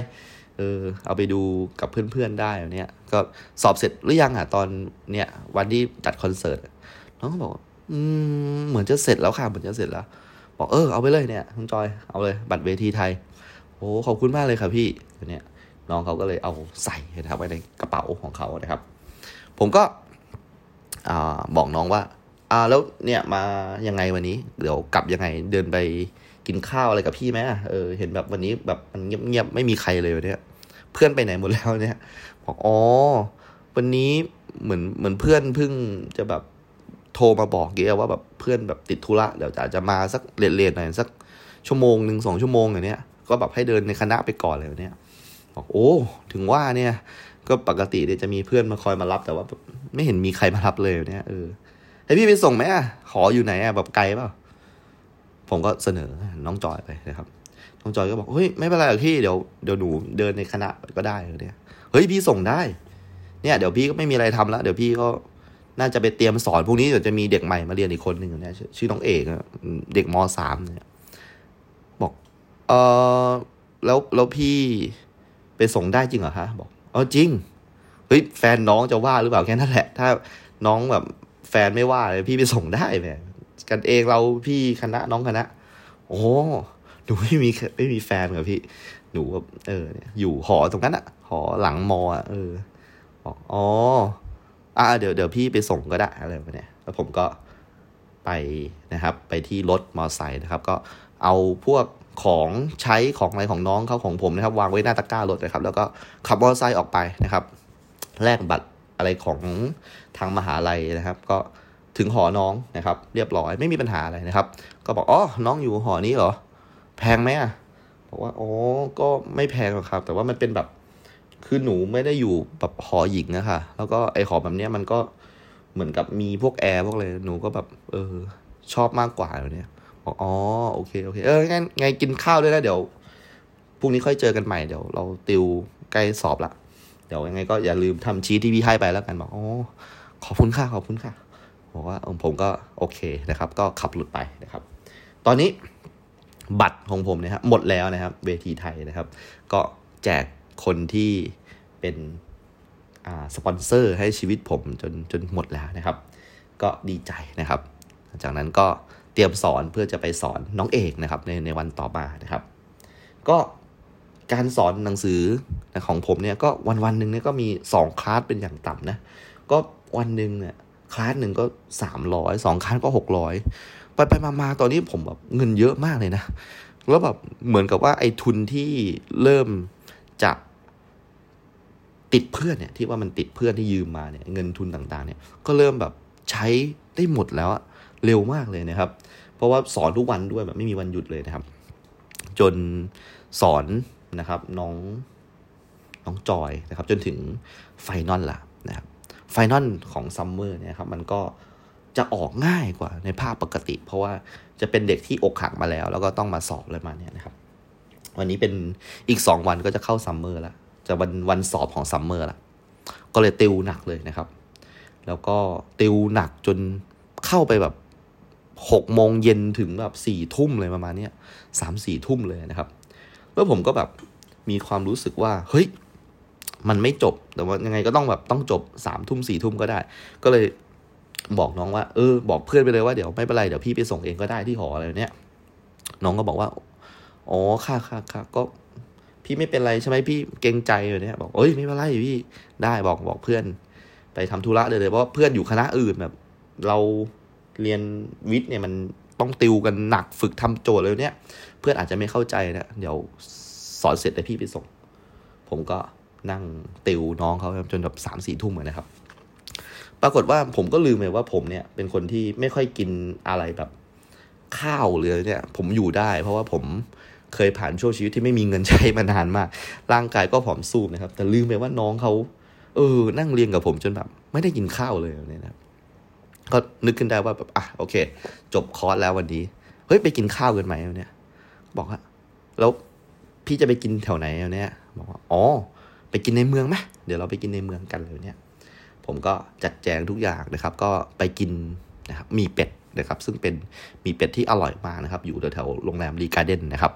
เออเอาไปดูกับเพื่อนๆได้เนี่ย ก็สอบเสร็จหรือยังอะตอนเนี่ย วันที่จัดคอนเสิร์ตน้องก็บอก อืมเหมือนจะเสร็จแล้วค่ะเหมือนจะเสร็จแล้ว บอกเออเอาไปเลยเนี่ยน้องจอยเอาเลยบัตรเวทีไทยโอ้ขอบคุณมากเลยครับพี่เนี่ยน้องเขาก็เลยเอาใส่นะครับไว้ในกระเป๋าของเขานะครับ ผมก็บอกน้องว่าอ่าแล้วเนี่ยมายังไงวันนี้เดี๋ยวกลับยังไงเดินไป กินข้าวอะไรกับพี่ไหมเออเห็นแบบวันนี้แบบมันเงียบๆไม่มีใครเลยเนี่ยเพื่อนไปไหนหมดแล้วเนี่ยบอกอ๋อวันนี้เหมือนเหมือนเพื่อนเพิ่งจะแบบโทรมาบอกเกียว่าแบบเพื่อนแบบติดธุระเดี๋ยวจะจจะมาสักเรียนๆหน่อยสักชั่วโมงหนึ่งสองชั่วโมงอย่างเนี้ยก็แบบให้เดินในคณะไปก่อนเลยเนี่ยบอกโอ้ถึงว่าเนี่ย ก็ปกติเนี่ยจะมีเพื่อนมาคอยมารับ แต่ว่าไม่เห็นมีใครมารับเลยเนี่ยเออให้พี่ไปส่งไหมอะขออยู่ไหนอะแบบไกลเปล่า ผมก็เสนอน้องจอยไปนะครับ น้องจอยก็บอกเฮ้ยไม่เป็นไรหรอกพี่เดี๋ยวเดี๋ยวหนูเดินในคณะก็ได้เนี่ยเฮ้ยพี่ส่งได้ เนี่ย เดี๋ยวพี่ก็ไม่มีอะไรทำแล้วเดี๋ยวพี่ก็น่าจะไปเตรียมสอนพวกนี้เดี๋ยวจะมีเด็กใหม่มาเรียนอีกคนหนึ่งเนี่ยชื่อน้องเอกเด็กมสามเนี่ยบอกเออแล้วแล้วพี่ไปส่งได้จริงเหรอคะบอกเออจริงเฮ้ยแฟนน้องจะว่าหรือเปล่าแค่นั้นแหละ ถ้าน้องแบบแฟนไม่ว่าเลยพี่ไปส่งได้แม่ กันเองเราพี่คณะน้องคณะ โอ้หนูไม่มีไม่มีแฟนกับพี่ หนูแบบเอออยู่หอตรงนั้นอะหอหลังมออะเออบอกอ๋ออ่าเดี๋ยวเดี๋ยวพี่ไปส่งก็ได้อะไรแบบนี้แล้วผมก็ไปนะครับ ไปที่รถมอไซค์นะครับ ก็เอาพวกของใช้ของอะไรของน้องเขาของผมนะครับ วางไว้หน้าตะกร้ารถนะครับ แล้วก็ขับมอไซค์ออกไปนะครับแลกบัตรอะไรของทางมหาลัยนะครับ ก็ ถึงหอน้องนะครับ เรียบร้อยไม่มีปัญหาอะไรนะครับ ก็บอกอ๋อน้องอยู่หอนี้เหรอ แพงไหมอะบอกว่าอ๋อก็ไม่แพงหรอกครับ แต่ว่ามันเป็นแบบคือหนูไม่ได้อยู่แบบหอหญิงนะคะแล้วก็ไอหอแบบเนี้ยมันก็เหมือนกับมีพวกแอร์พวกอะไรหนูก็แบบเออชอบมากกว่าเนี้ยบอกอ๋อโอเคโอเคเอองั้นไงกินข้าวด้วยนะเดี๋ยวพรุ่งนี้ค่อยเจอกันใหม่เดี๋ยวเราติวใกล้สอบละเดี๋ยวยังไงก็อย่าลืมทำชีทที่พี่ให้ไปแล้วกันบอกอ๋อขอบคุณค่ะขอบคุณค่ะ บอกว่าผมก็โอเคนะครับ ก็ขับหลุดไปนะครับ ตอนนี้บัตรของผมนะครับหมดแล้วนะครับ เวทีไทยนะครับ ก็แจกคนที่เป็นสปอนเซอร์ให้ชีวิตผมจนจนหมดแล้วนะครับ ก็ดีใจนะครับ จากนั้นก็เตรียมสอนเพื่อจะไปสอนน้องเอกนะครับในในวันต่อมานะครับ ก็การสอนหนังสือของผมเนี่ยก็วันวันหนึ่งเนี่ยก็มี 2 คลาสเป็นอย่างต่ำนะ ก็วันหนึ่งเนี่ย คลาสหนึ่งก็สามร้อยสองคลาสก็หกร้อยไปไปมาๆตอนนี้ผมแบบเงินเยอะมากเลยนะ แล้วแบบเหมือนกับว่าไอ้ทุนที่เริ่มจะติดเพื่อนเนี่ยที่ว่ามันติดเพื่อนที่ยืมมาเนี่ยเงินทุนต่างๆเนี่ยก็เริ่มแบบใช้ได้หมดแล้วอะเร็วมากเลยนะครับ เพราะว่าสอนทุกวันด้วยแบบไม่มีวันหยุดเลยนะครับ จนสอนนะครับน้องน้องจอยนะครับ จนถึง final ละนะครับ final ของ summer เนี่ยครับมันก็จะออกง่ายกว่าในภาคปกติ เพราะว่าจะเป็นเด็กที่อกหักมาแล้ว แล้วก็ต้องมาสอบอะไรมาเนี่ยนะครับ วันนี้เป็นอีกสองวันก็จะเข้า summer แล้วจะวันวันสอบของ summer ละก็เลยติวหนักเลยนะครับ แล้วก็ติวหนักจนเข้าไปแบบหกโมงเย็นถึงแบบสี่ทุ่มเลยประมาณนี้สามสี่ทุ่มเลยนะครับแล้วผมก็แบบมีความรู้สึกว่า เฮ้ย มันไม่จบ แต่ว่ายังไงก็ต้องแบบต้องจบสามทุ่มสี่ทุ่มก็ได้ ก็เลยบอกน้องว่า เออ บอกเพื่อนไปเลยว่าเดี๋ยวไม่เป็นไรเดี๋ยวพี่ไปส่งเองก็ได้ที่หออะไรเนี้ยน้องก็บอกว่า อ๋อค่ะค่ะค่ะก็พี่ไม่เป็นไรใช่ไหมพี่เกรงใจอยู่เนี่ยบอกเอ้ยไม่เป็นไรพี่ได้บอกบอกเพื่อน ไปทำธุระเลยเลยเพราะเพื่อนอยู่คณะอื่นแบบ เราเรียนวิทย์เนี่ยมันต้องติวกันหนักฝึกทำโจทย์เลยเนี่ย เพื่อนอาจจะไม่เข้าใจนะเดี๋ยวสอนเสร็จแต่พี่ไปส่ง ผมก็ นั่งติวน้องเขาจนแบบสามสี่ทุ่มเลยนะครับ ปรากฏว่าผมก็ลืมไปว่าผมเนี่ยเป็นคนที่ไม่ค่อยกินอะไรแบบข้าวเลยเนี่ย ผมอยู่ได้ เพราะว่าผมเคยผ่านช่วงชีวิตที่ไม่มีเงินใช้มานานมาก ร่างกายก็ผอมซูบนะครับ แต่ลืมไปว่าน้องเขาเออ นั่งเรียนกับผมจนแบบ ไม่ได้กินข้าวเลยเนี่ยนะก็นึกขึ้นได้ว่าแบบอะโอเค จบคอร์สแล้ววันนี้เฮ้ยไปกินข้าวกันไหมเนี่ย บอกว่าแล้วพี่จะไปกินแถวไหนเนี่ย บอกว่าอ๋อ ไปกินในเมืองไหมเดี๋ยวเราไปกินในเมืองกันเลยเนี่ยผมก็จัดแจงทุกอย่างนะครับ ก็ไปกินนะครับมีเป็ดนะครับ ซึ่งเป็นมีเป็ดที่อร่อยมากนะครับ อยู่แถวโรงแรมรีการ์เด้นนะครับ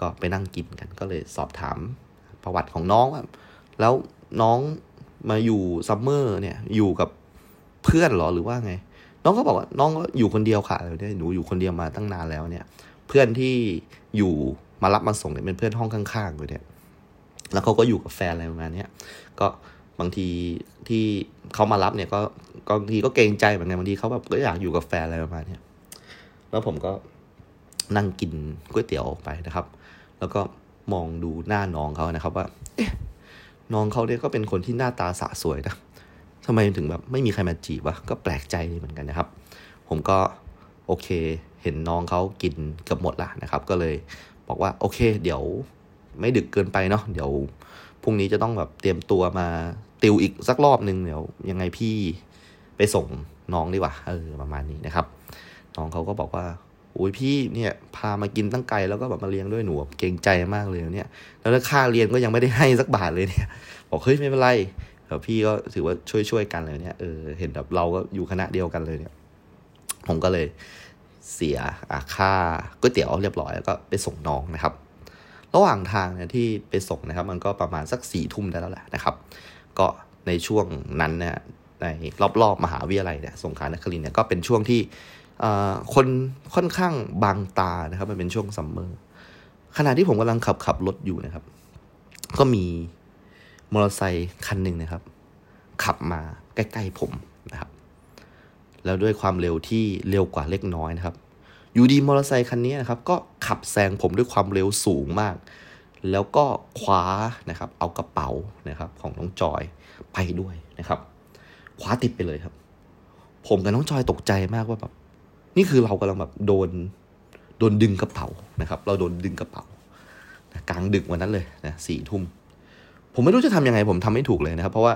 ก็ไปนั่งกินกันก็เลยสอบถามประวัติของน้องว่าแล้วน้องมาอยู่ซัมเมอร์เนี่ยอยู่กับเพื่อนหรอหรือว่าไง น้องก็บอกว่าน้องก็อยู่คนเดียวค่ะเนี่ยหนูอยู่คนเดียวมาตั้งนานแล้วเนี่ย เพื่อนที่อยู่มารับมาส่งเนี่ยเป็นเพื่อนห้องข้างๆเลยเนี่ย แล้วเขาก็อยู่กับแฟนอะไรประมาณนี้ก็บางทีที่เขามารับเนี่ยก็บางทีก็เกรงใจเหมือนกันบางทีเขาแบบก็อยากอยู่กับแฟนอะไรประมาณนี้แล้วผมก็นั่งกินก๋วยเตี๋ยวไปนะครับ แล้วก็มองดูหน้าน้องเขานะครับว่าน้องเขาเนี่ยก็เป็นคนที่หน้าตาสะสวยนะทำไมถึงแบบไม่มีใครมาจีบวะก็แปลกใจเหมือนกันนะครับ ผมก็โอเค เห็นน้องเขากินเกือบหมดละนะครับ ก็เลยบอกว่าโอเค เดี๋ยว ไม่ดึกเกินไปเนาะเดี๋ยวพรุ่งนี้จะต้องแบบเตรียมตัวมาติวอีกสักรอบหนึ่งเดี๋ยวยังไงพี่ไปส่งน้องดีกว่าเออประมาณนี้นะครับ น้องเขาก็บอกว่าโอ้ยพี่เนี่ยพามากินตั้งไกลแล้วก็แบบมาเลี้ยงด้วยหนูเกรงใจมากเลยเนี่ย แล้วค่าเรียนก็ยังไม่ได้ให้สักบาทเลยเนี่ย บอกเฮ้ยไม่เป็นไรเดี๋ยวพี่ก็ถือว่าช่วยช่วยกันเลยเนี่ยเออเห็นแบบเราก็อยู่คณะเดียวกันเลยเนี่ย ผมก็เลยเสียค่าก๋วยเตี๋ยวเรียบร้อยแล้วก็ไปส่งน้องนะครับ ระหว่างทางเนี่ยที่ไปส่งนะครับ มันก็ประมาณสักสี่ทุ่มได้แล้วแหละนะครับ ก็ในช่วงนั้นเนี่ยในรอบๆมหาวิทยาลัยเนี่ยสงขลานครินเนี่ยก็เป็นช่วงที่คนค่อนข้างบางตานะครับ มันเป็นช่วงซัมเมอร์ขณะที่ผมกำลังขับขับรถอยู่นะครับ ก็มีมอเตอร์ไซค์คันหนึ่งนะครับ ขับมาใกล้ ๆ ผมนะครับ แล้วด้วยความเร็วที่เร็วกว่าเล็กน้อยนะครับ อยู่ดีมอเตอร์ไซค์คันนี้นะครับก็ขับแซงผมด้วยความเร็วสูงมาก แล้วก็คว้านะครับเอากระเป๋านะครับของน้องจอยไปด้วยนะครับ คว้าติดไปเลยครับ ผมกับน้องจอยตกใจมากว่าแบบนี่คือเรากำลังแบบโดนโดนดึงกระเป๋านะครับ เราโดนดึงกระเป๋ากลางดึกวันนั้นเลยนะสี่ทุ่มผมไม่รู้จะทำยังไงผมทำไม่ถูกเลยนะครับ เพราะว่า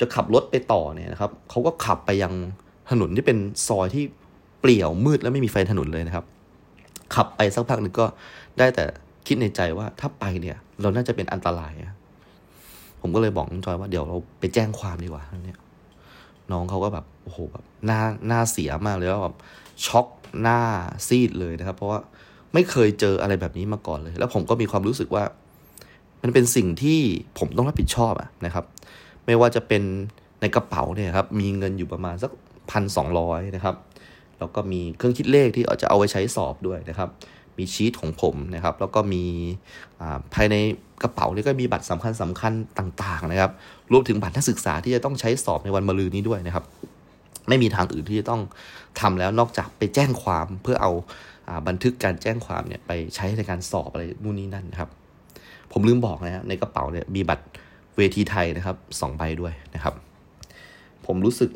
จะขับรถไปต่อเนี่ยนะครับเขาก็ขับไปยังถนนที่เป็นซอยที่ เปลี่ยวมืดแล้วไม่มีไฟถนนเลยนะครับ ขับไปสักพักหนึ่งก็ได้แต่คิดในใจว่าถ้าไปเนี่ย เราน่าจะเป็นอันตรายผมก็เลยบอกน้องจอยว่าเดี๋ยวเราไปแจ้งความดีกว่าเนี่ยน้องเขาก็แบบโอ้โหแบบหน้าหน้าเสียมากเลยว่าแบบช็อกหน้าซีดเลยนะครับ เพราะว่าไม่เคยเจออะไรแบบนี้มาก่อนเลย แล้วผมก็มีความรู้สึกว่า มันเป็นสิ่งที่ผมต้องรับผิดชอบอะนะครับ ไม่ว่าจะเป็นในกระเป๋าเนี่ยครับ มีเงินอยู่ประมาณสักพันสองร้อยนะครับ แล้วก็มีเครื่องคิดเลขที่อาจจะเอาไว้ใช้สอบด้วยนะครับ มีชีตของผมนะครับ แล้วก็มีภายในกระเป๋านี่ก็มีบัตรสำคัญสำคัญต่างๆนะครับ รวมถึงบัตรนักศึกษาที่จะต้องใช้สอบในวันมะรืนนี้ด้วยนะครับ ไม่มีทางอื่นที่จะต้องทำแล้วนอกจากไปแจ้งความเพื่อเอาบันทึกการแจ้งความเนี่ยไปใช้ในการสอบอะไรนู่นนี่นั่นนะครับ ผมลืมบอกนะฮะในกระเป๋าเนี่ยมีบัตรเวทีไทยนะครับสองใบด้วยนะครับ ผมรู้สึก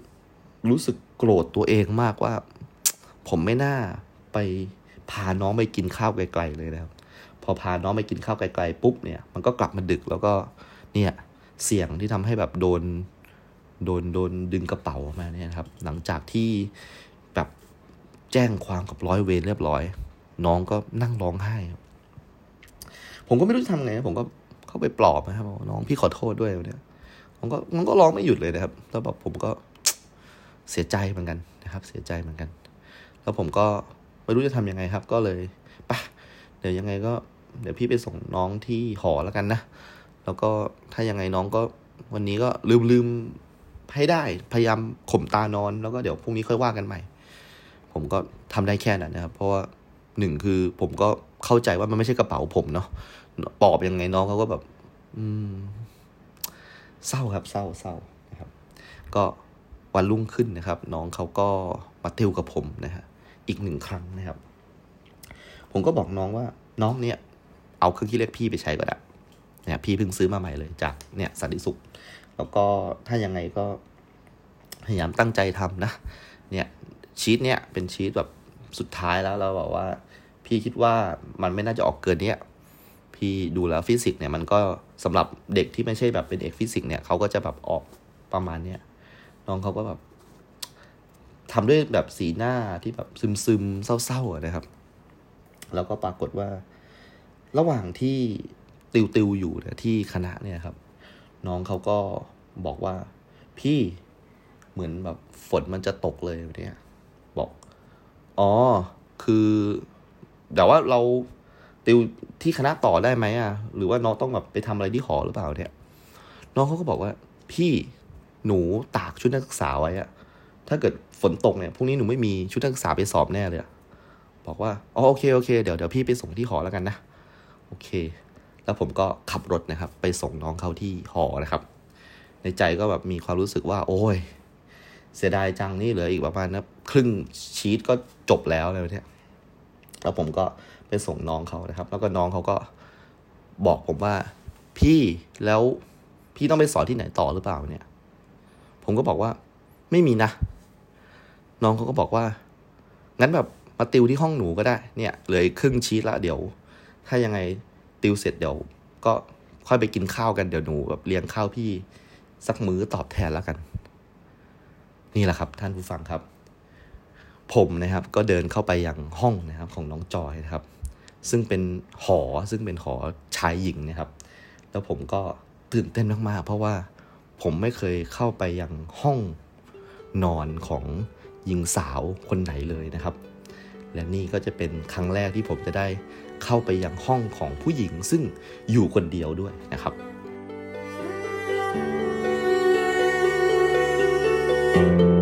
รู้สึกโกรธตัวเองมากว่า ผมไม่น่าไปพาน้องไปกินข้าวไกล ๆ เลยนะครับ พอพาน้องไปกินข้าวไกลๆปุ๊บเนี่ย มันก็กลับมาดึกแล้วก็เนี่ยเสี่ยงที่ทำให้แบบโดนโดนโดนดึงกระเป๋ามาเนี่ยครับ หลังจากที่แบบแจ้งความกับร้อยเวรเรียบร้อย น้องก็นั่งร้องไห้ ผมก็ไม่รู้จะทำไง ผมก็เข้าไปปลอบนะครับน้องพี่ขอโทษด้วยเนี่ยผมก็มันก็ร้องไม่หยุดเลยนะครับ แล้วแบบผมก็เสียใจเหมือนกันนะครับ เสียใจเหมือนกัน แล้วผมก็ไม่รู้จะทํำยังไงครับ ก็เลยปะเดี๋ยวยังไงก็ เดี๋ยวพี่ไปส่งน้องที่หอแล้วกันนะ แล้วก็ถ้ายังไงน้องก็วันนี้ก็ลืมลืมให้ได้ พยายามข่มตานอน แล้วก็เดี๋ยวพรุ่งนี้ค่อยว่ากันใหม่ ผมก็ทำได้แค่นั้นนะครับ เพราะว่าหนึ่งคือผมก็เข้าใจว่ามันไม่ใช่กระเป๋าผมเนาะปอบยังไงน้องเขาก็แบบ อืม เศร้าครับ เศร้าเศร้านะครับ ก็วันรุ่งขึ้นนะครับ น้องเขาก็มาติวกับผมนะฮะ อีกหนึ่งครั้งนะครับ ผมก็บอกน้องว่าน้องเนี่ย เอาเครื่องคิดเลขพี่ไปใช้ก็ได้เนี่ยพี่เพิ่งซื้อมาใหม่เลยจากเนี่ยสันติสุข แล้วก็ถ้ายังไงก็พยายามตั้งใจทำนะ เนี่ยชีตเนี่ยเป็นชีตแบบสุดท้ายแล้วเราบอกว่า พี่คิดว่ามันไม่น่าจะออกเกินเนี้ยพี่ดูแล้วฟิสิกส์เนี่ยมันก็สำหรับเด็กที่ไม่ใช่แบบเป็นเอกฟิสิกส์เนี่ยเขาก็จะแบบออกประมาณเนี้ยน้องเขาก็แบบ ทำด้วยแบบสีหน้าที่แบบซึมซึมเศร้าๆนะครับ แล้วก็ปรากฏว่า ระหว่างที่ติวติวอยู่นี่ยที่คณะเนี่ยครับ น้องเขาก็บอกว่า พี่เหมือนแบบฝนมันจะตกเลยเนี่ยบอก อ๋อ คือแต่ว่าเราติวที่คณะต่อได้ไหมอะ หรือว่าน้องต้องแบบไปทำอะไรที่หอหรือเปล่าเนี่ย น้องเขาก็บอกว่า พี่หนูตากชุดนักศึกษาไว้อะ ถ้าเกิดฝนตกเนี่ยพรุ่งนี้หนูไม่มีชุดนักศึกษาไปสอบแน่เลยบอกว่าอ๋อโอเคโอเคเดี๋ยวเดี๋ยวพี่ไปส่งที่หอแล้วกันนะโอเค แล้วผมก็ขับรถนะครับ ไปส่งน้องเขาที่หอนะครับ ในใจก็แบบมีความรู้สึกว่า โอ้ย เสียดายจังนี่เหลืออีกประมาณนะครึ่งชีตก็จบแล้วเลยเนี่ยแล้วผมก็ไปส่งน้องเขานะครับ แล้วก็น้องเขาก็บอกผมว่า พี่แล้วพี่ต้องไปสอนที่ไหนต่อหรือเปล่าเนี่ย ผมก็บอกว่าไม่มีนะ น้องเขาก็บอกว่า งั้นแบบมาติวที่ห้องหนูก็ได้ เนี่ยเหลือครึ่งชีตละเดี๋ยว ถ้ายังไงติวเสร็จเดี๋ยว ก็ค่อยไปกินข้าวกันเดี๋ยวหนูแบบเลี้ยงข้าวพี่สักมื้อตอบแทนแล้วกัน นี่แหละครับ ท่านผู้ฟังครับ ผมนะครับ ก็เดินเข้าไปยังห้องนะครับ ของน้องจอยนะครับ ซึ่งเป็นหอซึ่งเป็นหอชายหญิงนะครับ แล้วผมก็ตื่นเต้นมากๆเพราะว่าผมไม่เคยเข้าไปยังห้องนอนของ หญิงสาวคนไหนเลยนะครับ และนี่ก็จะเป็นครั้งแรกที่ผมจะได้เข้าไปยังห้องของผู้หญิงซึ่งอยู่คนเดียวด้วยนะครับ thank you